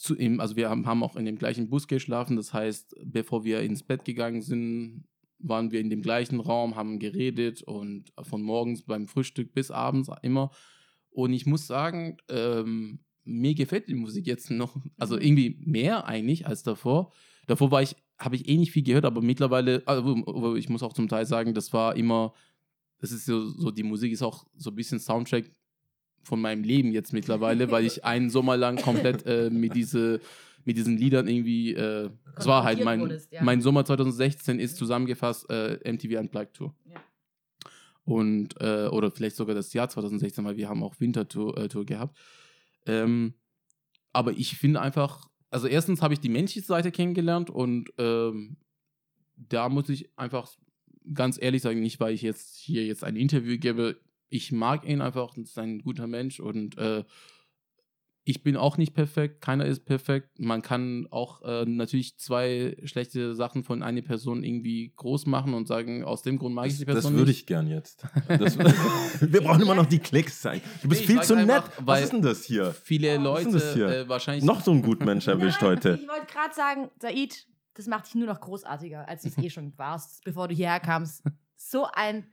zu ihm, also wir haben, haben auch in dem gleichen Bus geschlafen, das heißt, bevor wir ins Bett gegangen sind, waren wir in dem gleichen Raum, haben geredet und von morgens beim Frühstück bis abends immer. Und ich muss sagen, ähm, mir gefällt die Musik jetzt noch, also Mhm. irgendwie mehr eigentlich als davor. Davor war ich, habe ich eh nicht viel gehört, aber mittlerweile, also ich muss auch zum Teil sagen, das war immer, das ist so, so die Musik ist auch so ein bisschen Soundtrack von meinem Leben jetzt mittlerweile, weil ich einen Sommer lang komplett äh, mit, diese, mit diesen Liedern irgendwie, äh, es war halt mein, wurdest, ja. mein Sommer 2016 ist zusammengefasst äh, MTV Unplugged Tour. Ja. Und, äh, oder vielleicht sogar das Jahr 2016, weil wir haben auch Wintertour äh, Tour gehabt. Ähm, aber ich finde einfach, also erstens habe ich die menschliche Seite kennengelernt und ähm, da muss ich einfach ganz ehrlich sagen, nicht weil ich jetzt hier jetzt ein Interview gebe, ich mag ihn einfach, das ist ein guter Mensch und äh, ich bin auch nicht perfekt, keiner ist perfekt. Man kann auch äh, natürlich zwei schlechte Sachen von einer Person irgendwie groß machen und sagen, aus dem Grund mag ich Das, die das Person würde nicht. ich gern jetzt. Das, wir brauchen immer noch die Klicks sein. Du bist Nee, viel zu nett. einfach, Was weil- ist denn das hier? Viele Was Leute das hier? äh, wahrscheinlich Noch so einen guten Mensch erwischt heute. Ich wollte gerade sagen, Said, das macht dich nur noch großartiger, als du es eh schon warst, bevor du hierher kamst. So ein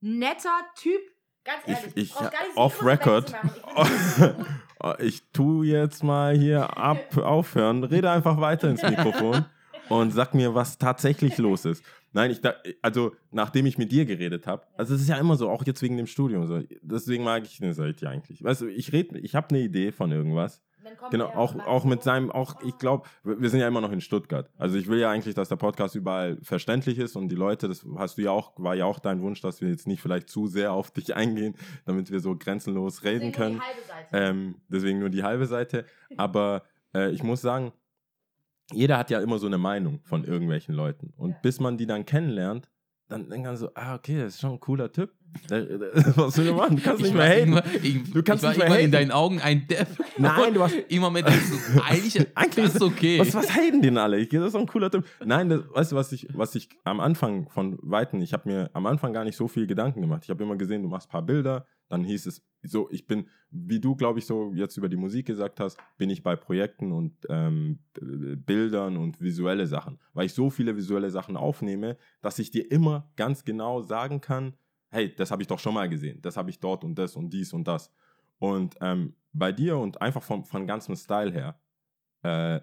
netter Typ. Ganz Ich, ehrlich. ich gar nicht so off record. Ich find das so gut. Ich tu jetzt mal hier ab, aufhören. Rede einfach weiter ins Mikrofon und sag mir, was tatsächlich los ist. Nein, ich da, also nachdem ich mit dir geredet habe, also es ist ja immer so, auch jetzt wegen dem Studium so. Deswegen mag ich den Seit ja eigentlich. Weißt du, ich rede, ich habe eine Idee von irgendwas. Genau, auch, auch mit seinem, auch, ich glaube, wir sind ja immer noch in Stuttgart. Also ich will ja eigentlich, dass der Podcast überall verständlich ist und die Leute, das hast du ja auch, war ja auch dein Wunsch, dass wir jetzt nicht vielleicht zu sehr auf dich eingehen, damit wir so grenzenlos reden deswegen nur können. Die halbe Seite. Ähm, deswegen nur die halbe Seite. Aber äh, ich muss sagen, jeder hat ja immer so eine Meinung von irgendwelchen Leuten. Und Ja. bis man die dann kennenlernt, dann denkt man so, ah, okay, das ist schon ein cooler Typ. Was will du machen? Du kannst nicht mehr haten. Ich, Du kannst ich war nicht mehr in haten. deinen Augen ein Depp. Nein, du hast- Irgendwann mit du, eigentlich, Eigentlich ist es okay. Was, was haten den alle? Ich, das ist doch ein cooler Typ. Nein, das, weißt du, was ich, was ich am Anfang von Weitem, ich habe mir am Anfang gar nicht so viel Gedanken gemacht. Ich habe immer gesehen, du machst ein paar Bilder, dann hieß es so, ich bin, wie du, glaube ich, so jetzt über die Musik gesagt hast, bin ich bei Projekten und ähm, Bildern und visuelle Sachen. Weil ich so viele visuelle Sachen aufnehme, dass ich dir immer ganz genau sagen kann, hey, das habe ich doch schon mal gesehen, das habe ich dort und das und dies und das. Und ähm, bei dir und einfach vom, von ganzem Style her, äh,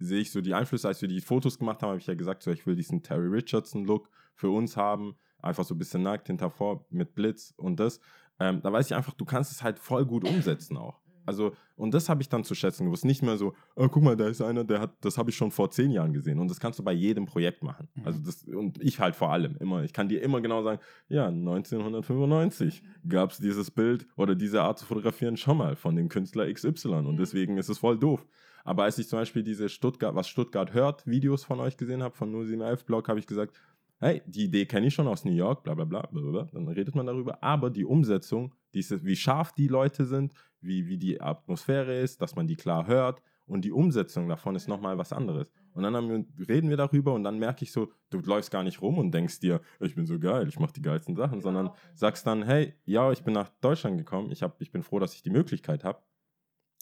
sehe ich so die Einflüsse, als wir die Fotos gemacht haben, habe ich ja gesagt, so, ich will diesen Terry Richardson-Look für uns haben, einfach so ein bisschen nackt hinter vor mit Blitz und das. Ähm, da weiß ich einfach, du kannst es halt voll gut umsetzen auch. Also, und das habe ich dann zu schätzen gewusst. Nicht mehr so, oh, guck mal, da ist einer, der hat, das habe ich schon vor zehn Jahren gesehen. Und das kannst du bei jedem Projekt machen. Mhm. Also das, und ich halt vor allem immer. Ich kann dir immer genau sagen, ja, 1995 gab es dieses Bild oder diese Art zu fotografieren schon mal von dem Künstler XY. Und Mhm. deswegen ist es voll doof. Aber als ich zum Beispiel diese Stuttgart, was Stuttgart hört, Videos von euch gesehen habe, von 0711 Blog, habe ich gesagt, hey, die Idee kenne ich schon aus New York, bla bla bla, bla, bla, bla. dann redet man darüber. Aber die Umsetzung, diese, wie scharf die Leute sind, wie, wie die Atmosphäre ist, dass man die klar hört und die Umsetzung davon ist nochmal was anderes. Und dann wir, reden wir darüber und dann merke ich so, du läufst gar nicht rum und denkst dir, ich bin so geil, ich mache die geilsten Sachen, sondern sagst dann, hey, ja, ich bin nach Deutschland gekommen, ich, hab, ich bin froh, dass ich die Möglichkeit habe.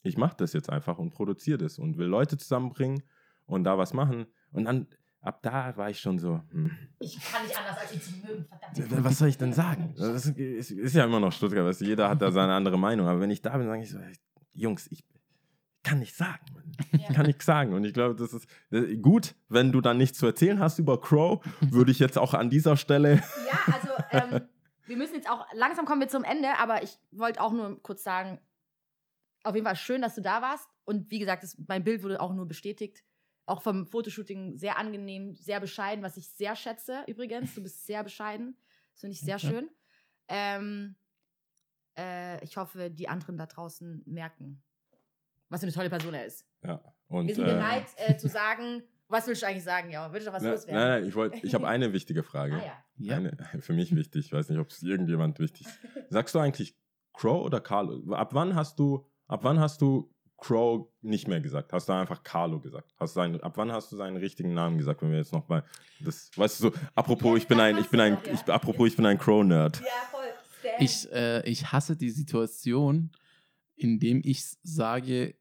Ich mache das jetzt einfach und produziere das und will Leute zusammenbringen und da was machen. Und dann, ab da war ich schon so, hm, Ich kann nicht anders, als ihn zu mögen, verdammt. was soll ich denn sagen? Das ist, ist, ja immer noch Stuttgart, weißt du, jeder hat da seine andere Meinung. Aber wenn ich da bin, sage ich so, Jungs, ich kann nicht sagen. Ich kann nichts sagen. Und ich glaube, das ist gut, wenn du dann nichts zu erzählen hast über Crow, würde ich jetzt auch an dieser Stelle. Ja, also ähm, wir müssen jetzt auch, langsam kommen wir zum Ende, aber ich wollte auch nur kurz sagen, auf jeden Fall schön, dass du da warst. Und wie gesagt, das, mein Bild wurde auch nur bestätigt. Auch vom Fotoshooting sehr angenehm, sehr bescheiden, was ich sehr schätze übrigens. Du bist sehr bescheiden. Das finde ich sehr schön. Ähm, äh, ich hoffe, die anderen da draußen merken, was für eine tolle Person er ist. Ja. Und, Wir sind äh, bereit äh, zu sagen, was willst du eigentlich sagen? Ja, willst du noch was nein, loswerden? nein, nein, ich, wollt- ich habe eine wichtige Frage. Ah ja. Ja. Eine, für mich wichtig. Ich weiß nicht, ob es irgendjemand wichtig ist. Sagst du eigentlich Crow oder Carlo? Ab wann hast du, ab wann hast du Crow nicht mehr gesagt? Hast du einfach Carlo gesagt? Hast du seinen, ab wann hast du seinen richtigen Namen gesagt, wenn wir jetzt noch mal das, weißt du so, apropos, Ja, ich bin ein, ich bin ein, ich, apropos, ich bin ein Crow-Nerd. Ja, voll. Ich, äh, ich hasse die Situation, in dem ich sage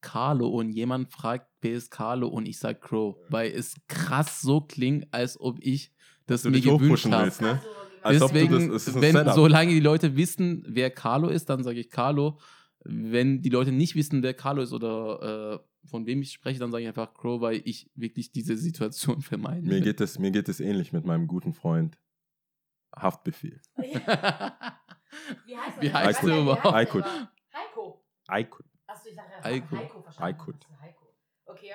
Carlo und jemand fragt, wer ist Carlo und ich sage Crow, weil es krass so klingt, als ob ich das Du mir dich gewünscht habe. ne? Genau. Als ob du Deswegen, das- es ist ein wenn, Setup. solange die Leute wissen, wer Carlo ist, dann sage ich Carlo. Wenn die Leute nicht wissen, wer Carlo ist oder äh, von wem ich spreche, dann sage ich einfach Crow, weil ich wirklich diese Situation vermeiden Mir geht, es, mir geht es ähnlich mit meinem guten Freund Haftbefehl. Wie heißt, Wie er? heißt wie überhaupt? Heiko. Achso, ich dachte, Heiko verstanden. Aykut. Das ist Heiko. Okay.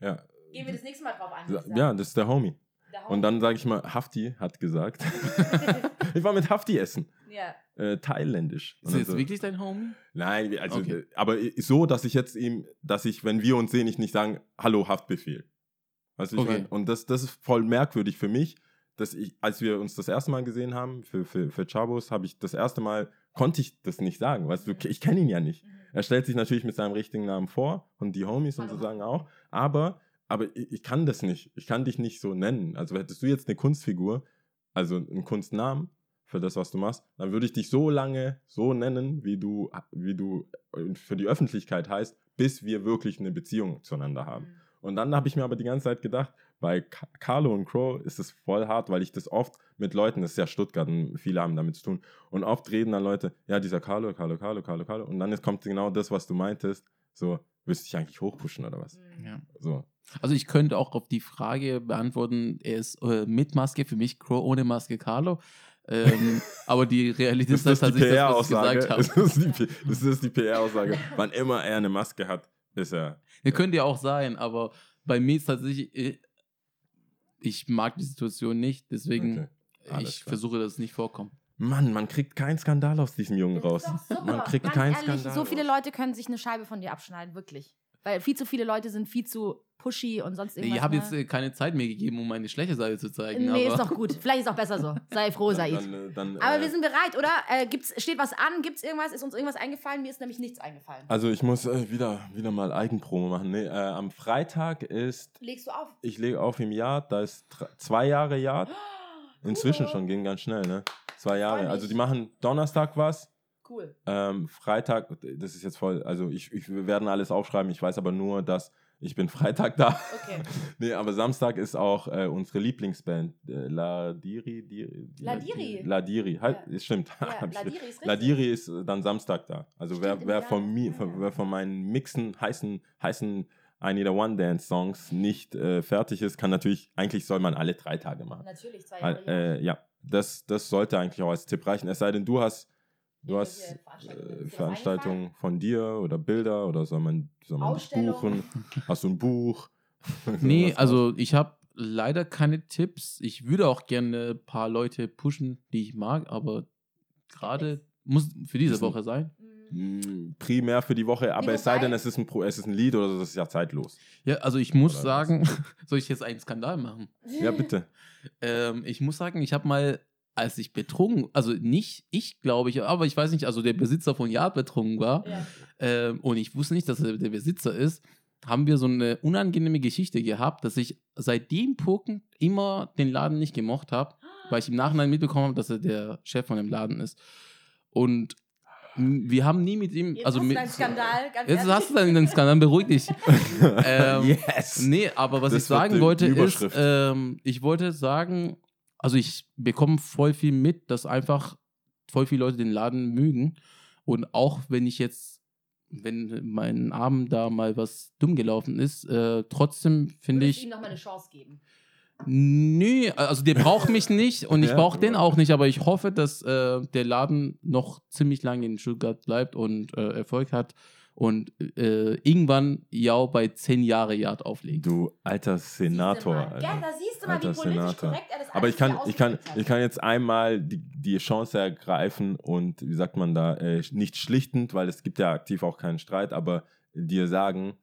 Ja. Gehen wir das nächste Mal drauf an. sagen. ja, das ist der Homie. Der Und dann sage ich mal, Hafti hat gesagt. ich war mit Hafti essen. Ja. Äh, thailändisch. Ist das wirklich dein Homie? Nein, also, Okay. äh, aber so, dass ich jetzt ihm, dass ich, wenn wir uns sehen, ich nicht sagen, hallo, Haftbefehl. Weißt du, ich Okay. mein? Und das, das ist voll merkwürdig für mich, dass ich, als wir uns das erste Mal gesehen haben, für, für, für Chabos, habe ich das erste Mal, konnte ich das nicht sagen. Weißt du, ich kenne ihn ja nicht. Mhm. Er stellt sich natürlich mit seinem richtigen Namen vor und die Homies und so Hallo. sagen auch, aber, aber ich, ich kann das nicht. Ich kann dich nicht so nennen. Also hättest du jetzt eine Kunstfigur, also einen Kunstnamen für das, was du machst, dann würde ich dich so lange so nennen, wie du, wie du für die Öffentlichkeit heißt, bis wir wirklich eine Beziehung zueinander haben. Mhm. Und dann habe ich mir aber die ganze Zeit gedacht, bei Carlo und Crow ist es voll hart, weil ich das oft mit Leuten, das ist ja Stuttgart und viele haben damit zu tun, und oft reden dann Leute, ja, dieser Carlo, Carlo, Carlo, Carlo, Carlo, und dann kommt genau das, was du meintest, so, willst du dich eigentlich hochpushen oder was? Mhm. Ja. So. Also ich könnte auch auf die Frage beantworten, er ist äh, mit Maske, für mich Crow ohne Maske Carlo. Ähm, aber die Realität ist, Ist das die tatsächlich das, was ich PR-Aussage? gesagt habe. Ist das die, P- ist das die PR-Aussage? Wann immer er eine Maske hat, ist er. Ja, könnte ja auch sein, aber bei mir ist tatsächlich, äh, ich mag die Situation nicht, deswegen Okay. Ich klar. versuche, dass es nicht vorkommt. Mann, man kriegt keinen Skandal aus diesem Jungen raus. Das ist. Man kriegt Ganz keinen ehrlich, Skandal. so viele. Leute können sich eine Scheibe von dir abschneiden, wirklich. Weil viel zu viele Leute sind viel zu pushy und sonst Nee, irgendwas. ich habe ne? jetzt äh, keine Zeit mehr gegeben, um meine schlechte Seite zu zeigen. Nee, aber ist doch gut. Vielleicht ist auch besser so. Sei froh, Said. Dann, äh, dann, Aber äh, wir sind bereit, oder? Äh, gibt's, steht was an? Gibt's irgendwas? Ist uns irgendwas eingefallen? Mir ist nämlich nichts eingefallen. Also ich muss äh, wieder, wieder mal Eigenpromo machen. Nee, äh, am Freitag ist, Legst du auf? ich lege auf im Jahr, da ist zwei Jahre Jahr. Inzwischen schon, ging ganz schnell, ne? Zwei Jahre. Also die machen Donnerstag was, Cool. ähm, Freitag, das ist jetzt voll, also ich, ich, wir werden alles aufschreiben, ich weiß aber nur, dass ich bin Freitag da. Okay. Nee, aber Samstag ist auch äh, unsere Lieblingsband, äh, Ladiri. Di, Di- Ladiri. Ladiri, halt, Ja. es stimmt. Ja, Hab ich- Ladiri ist richtig. Ladiri ist äh, dann Samstag da. Also Stimmt, wer, wer, von mir, Ja, ja. wer von meinen mixen, heißen, heißen I Need a One Dance Songs nicht äh, fertig ist, kann natürlich, eigentlich soll man alle drei Tage machen. Natürlich, zwei Jahre. Jahr. Äh, ja, das, das sollte eigentlich auch als Tipp reichen. Es sei denn, du hast, du hast Veranstaltungen. äh, was Veranstaltungen von dir oder Bilder oder soll man, soll man dich buchen? Hast du ein Buch? Nee, also ich habe leider keine Tipps. Ich würde auch gerne ein paar Leute pushen, die ich mag, aber gerade muss für diese Woche sein. Mhm. Mm, primär für die Woche, aber Nee, es sei denn, es ist ein, Pro, es ist ein Lied oder so, das ist ja zeitlos. Ja, also ich muss Oder sagen, soll ich jetzt einen Skandal machen? Ja, bitte. Ähm, ich muss sagen, ich habe mal, als ich betrunken, also nicht ich, glaube ich, aber ich weiß nicht, also der Besitzer von Yard betrunken war Ja. ähm, und ich wusste nicht, dass er der Besitzer ist, haben wir so eine unangenehme Geschichte gehabt, dass ich seit dem Punkt immer den Laden nicht gemocht habe, weil ich im Nachhinein mitbekommen habe, dass er der Chef von dem Laden ist. Und wir haben nie mit ihm, Jetzt also hast du mit, deinen Skandal, ganz Jetzt ehrlich. hast du dann den Skandal, beruhig dich. ähm, yes! Nee, aber was Das ich sagen wollte ist, ähm, ich wollte sagen, also ich bekomme voll viel mit, dass einfach voll viele Leute den Laden mögen. Und auch wenn ich jetzt, wenn mein Abend da mal was dumm gelaufen ist, äh, trotzdem finde ich, ihm noch mal eine Chance geben. nee, also der braucht mich nicht und ich Ja, brauche den auch nicht, aber ich hoffe, dass äh, der Laden noch ziemlich lange in Stuttgart bleibt und äh, Erfolg hat und äh, irgendwann ja bei 10 Jahre Yard auflegt. Du alter Senator. Siehst du mal. Alter. Ja, da siehst du mal, wie Alter politisch Senator. korrekt er das Aber ich kann, ich, kann, hat. ich kann jetzt einmal die, die Chance ergreifen und, wie sagt man da, äh, nicht schlichtend, weil es gibt ja aktiv auch keinen Streit, aber dir sagen,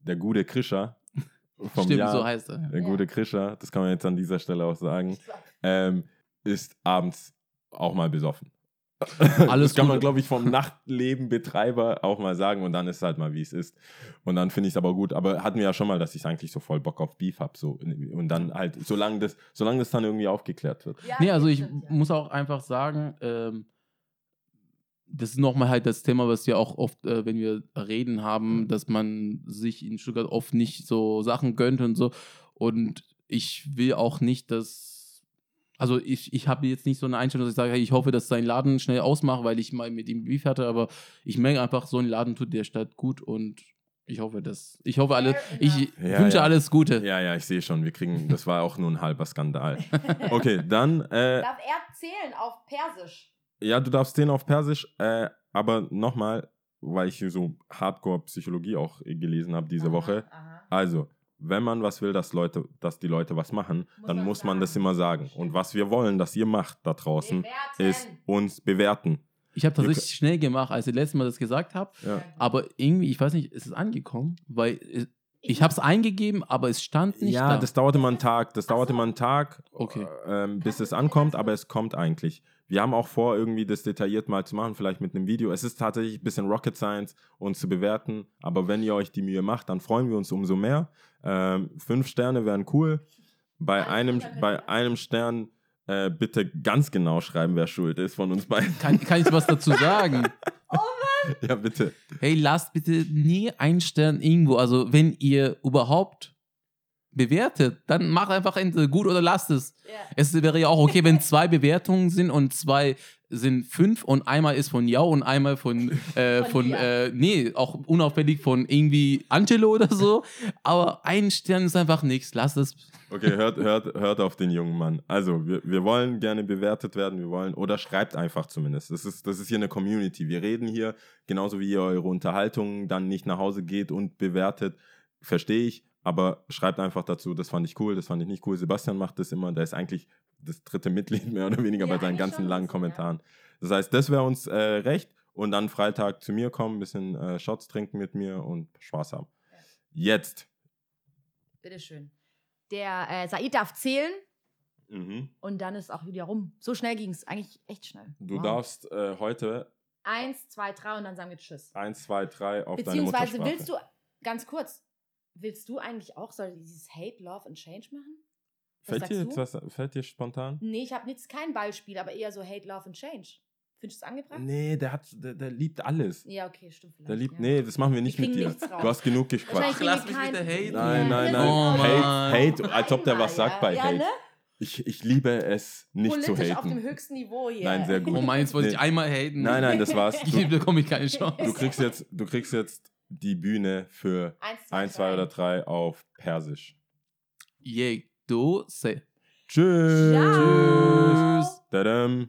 der gute Krischer vom Stimmt, Jahr, so heißt er. der Ja. gute Krischer, das kann man jetzt an dieser Stelle auch sagen, ähm, ist abends auch mal besoffen. Alles das kann man, glaube ich, vom Nachtlebenbetreiber auch mal sagen und dann ist halt mal, wie es ist. Und dann finde ich es aber gut. Aber hatten wir ja schon mal, dass ich eigentlich so voll Bock auf Beef habe. So. Und dann halt, solange das, solange das dann irgendwie aufgeklärt wird. Ja, Nee, also ich stimmt, ja. muss auch einfach sagen, ähm, das ist nochmal halt das Thema, was wir auch oft, äh, wenn wir reden haben, dass man sich in Stuttgart oft nicht so Sachen gönnt und so. Und ich will auch nicht, dass. Also ich, ich habe jetzt nicht so eine Einstellung, dass ich sage, hey, ich hoffe, dass sein Laden schnell ausmacht, weil ich mal mit ihm Beef hatte, aber ich merke einfach, so ein Laden tut der Stadt gut und ich hoffe, dass. Ich hoffe alle. Ich. Ja, wünsche ja. alles Gute. Ja, ja, ich sehe schon. Wir kriegen, das war auch nur ein halber Skandal. Okay, dann, äh, Darf er zählen auf Persisch? ja, du darfst den auf Persisch, äh, aber nochmal, weil ich so Hardcore-Psychologie auch äh, gelesen habe diese Aha, Woche. aha. Also, wenn man was will, dass Leute, dass die Leute was machen, Muss dann muss man das immer sagen. Und was wir wollen, dass ihr macht da draußen, Bewerten. ist uns bewerten. Ich habe Wir tatsächlich schnell gemacht, als ich letztes Mal das gesagt habe. Ja. Aber irgendwie, ich weiß nicht, ist es angekommen? Weil es- ich habe es eingegeben, aber es stand nicht ja, da. das dauerte mal einen Tag. Das dauerte mal einen Tag, Okay. ähm, bis es ankommt, aber es kommt eigentlich. Wir haben auch vor, irgendwie das detailliert mal zu machen, vielleicht mit einem Video. Es ist tatsächlich ein bisschen Rocket Science, uns zu bewerten. Aber wenn ihr euch die Mühe macht, dann freuen wir uns umso mehr. Ähm, fünf Sterne wären cool. Bei einem, bei einem Stern äh, bitte ganz genau schreiben, wer schuld ist von uns beiden. Kann, kann ich was dazu sagen? ja, bitte. Hey, lasst bitte nie einen Stern irgendwo. Also, wenn ihr überhaupt bewertet, dann macht einfach entweder gut oder lasst es. Ja. Es wäre ja auch okay, wenn zwei Bewertungen sind und zwei sind fünf und einmal ist von Jau und einmal von, äh, Von von, äh, nee, auch unauffällig von irgendwie Angelo oder so. Aber ein Stern ist einfach nichts. Lasst es. Okay, hört, hört, hört auf den jungen Mann. Also, wir, wir wollen gerne bewertet werden, wir wollen, oder schreibt einfach zumindest. Das ist, das ist hier eine Community. Wir reden hier, genauso wie ihr eure Unterhaltungen dann nicht nach Hause geht und bewertet, verstehe ich, aber schreibt einfach dazu, das fand ich cool, das fand ich nicht cool. Sebastian macht das immer, der ist eigentlich das dritte Mitglied mehr oder weniger Ja, bei seinen ganzen langen bisschen, ja. Kommentaren. Das heißt, das wäre uns äh, recht und dann Freitag zu mir kommen, ein bisschen äh, Shots trinken mit mir und Spaß haben. Jetzt Bitteschön. Der äh, Said darf zählen Mhm. und dann ist auch wieder rum. So schnell ging es. Eigentlich echt schnell. Du Wow. darfst äh, heute Eins, zwei, drei und dann sagen wir Tschüss. 1, 2, 3 auf deine Beziehungsweise willst du, ganz kurz, willst du eigentlich auch so dieses Hate, Love and Change machen? Was Fällt dir, jetzt was, fällt dir spontan? Nee, ich habe jetzt kein Beispiel, aber eher so Hate, Love and Change. Findest du es angebracht? Nee, der, hat, der, der liebt alles. Ja, okay, stimmt vielleicht. Der liebt, ja. nee, das machen wir nicht mit dir. Du hast genug gequatscht. Ach, lass mich kein- bitte haten. Nein, nein, nein. Oh. Hate, hate, als ob der was sagt bei ja, Hate. Ne? Ich, ich liebe es, nicht Politisch zu auf dem haten. höchsten Niveau hier. Nein, sehr gut. Oh mein, jetzt wollte ich Nee. einmal haten. Nein, nein, das war's. Ich Du, bekomme ich keine Chance. du, kriegst jetzt, du kriegst jetzt die Bühne für Eins, zwei, 1, 2 oder 3 auf Persisch. Yek, do, se. Tschüss. Ciao. Tschüss. Tadam.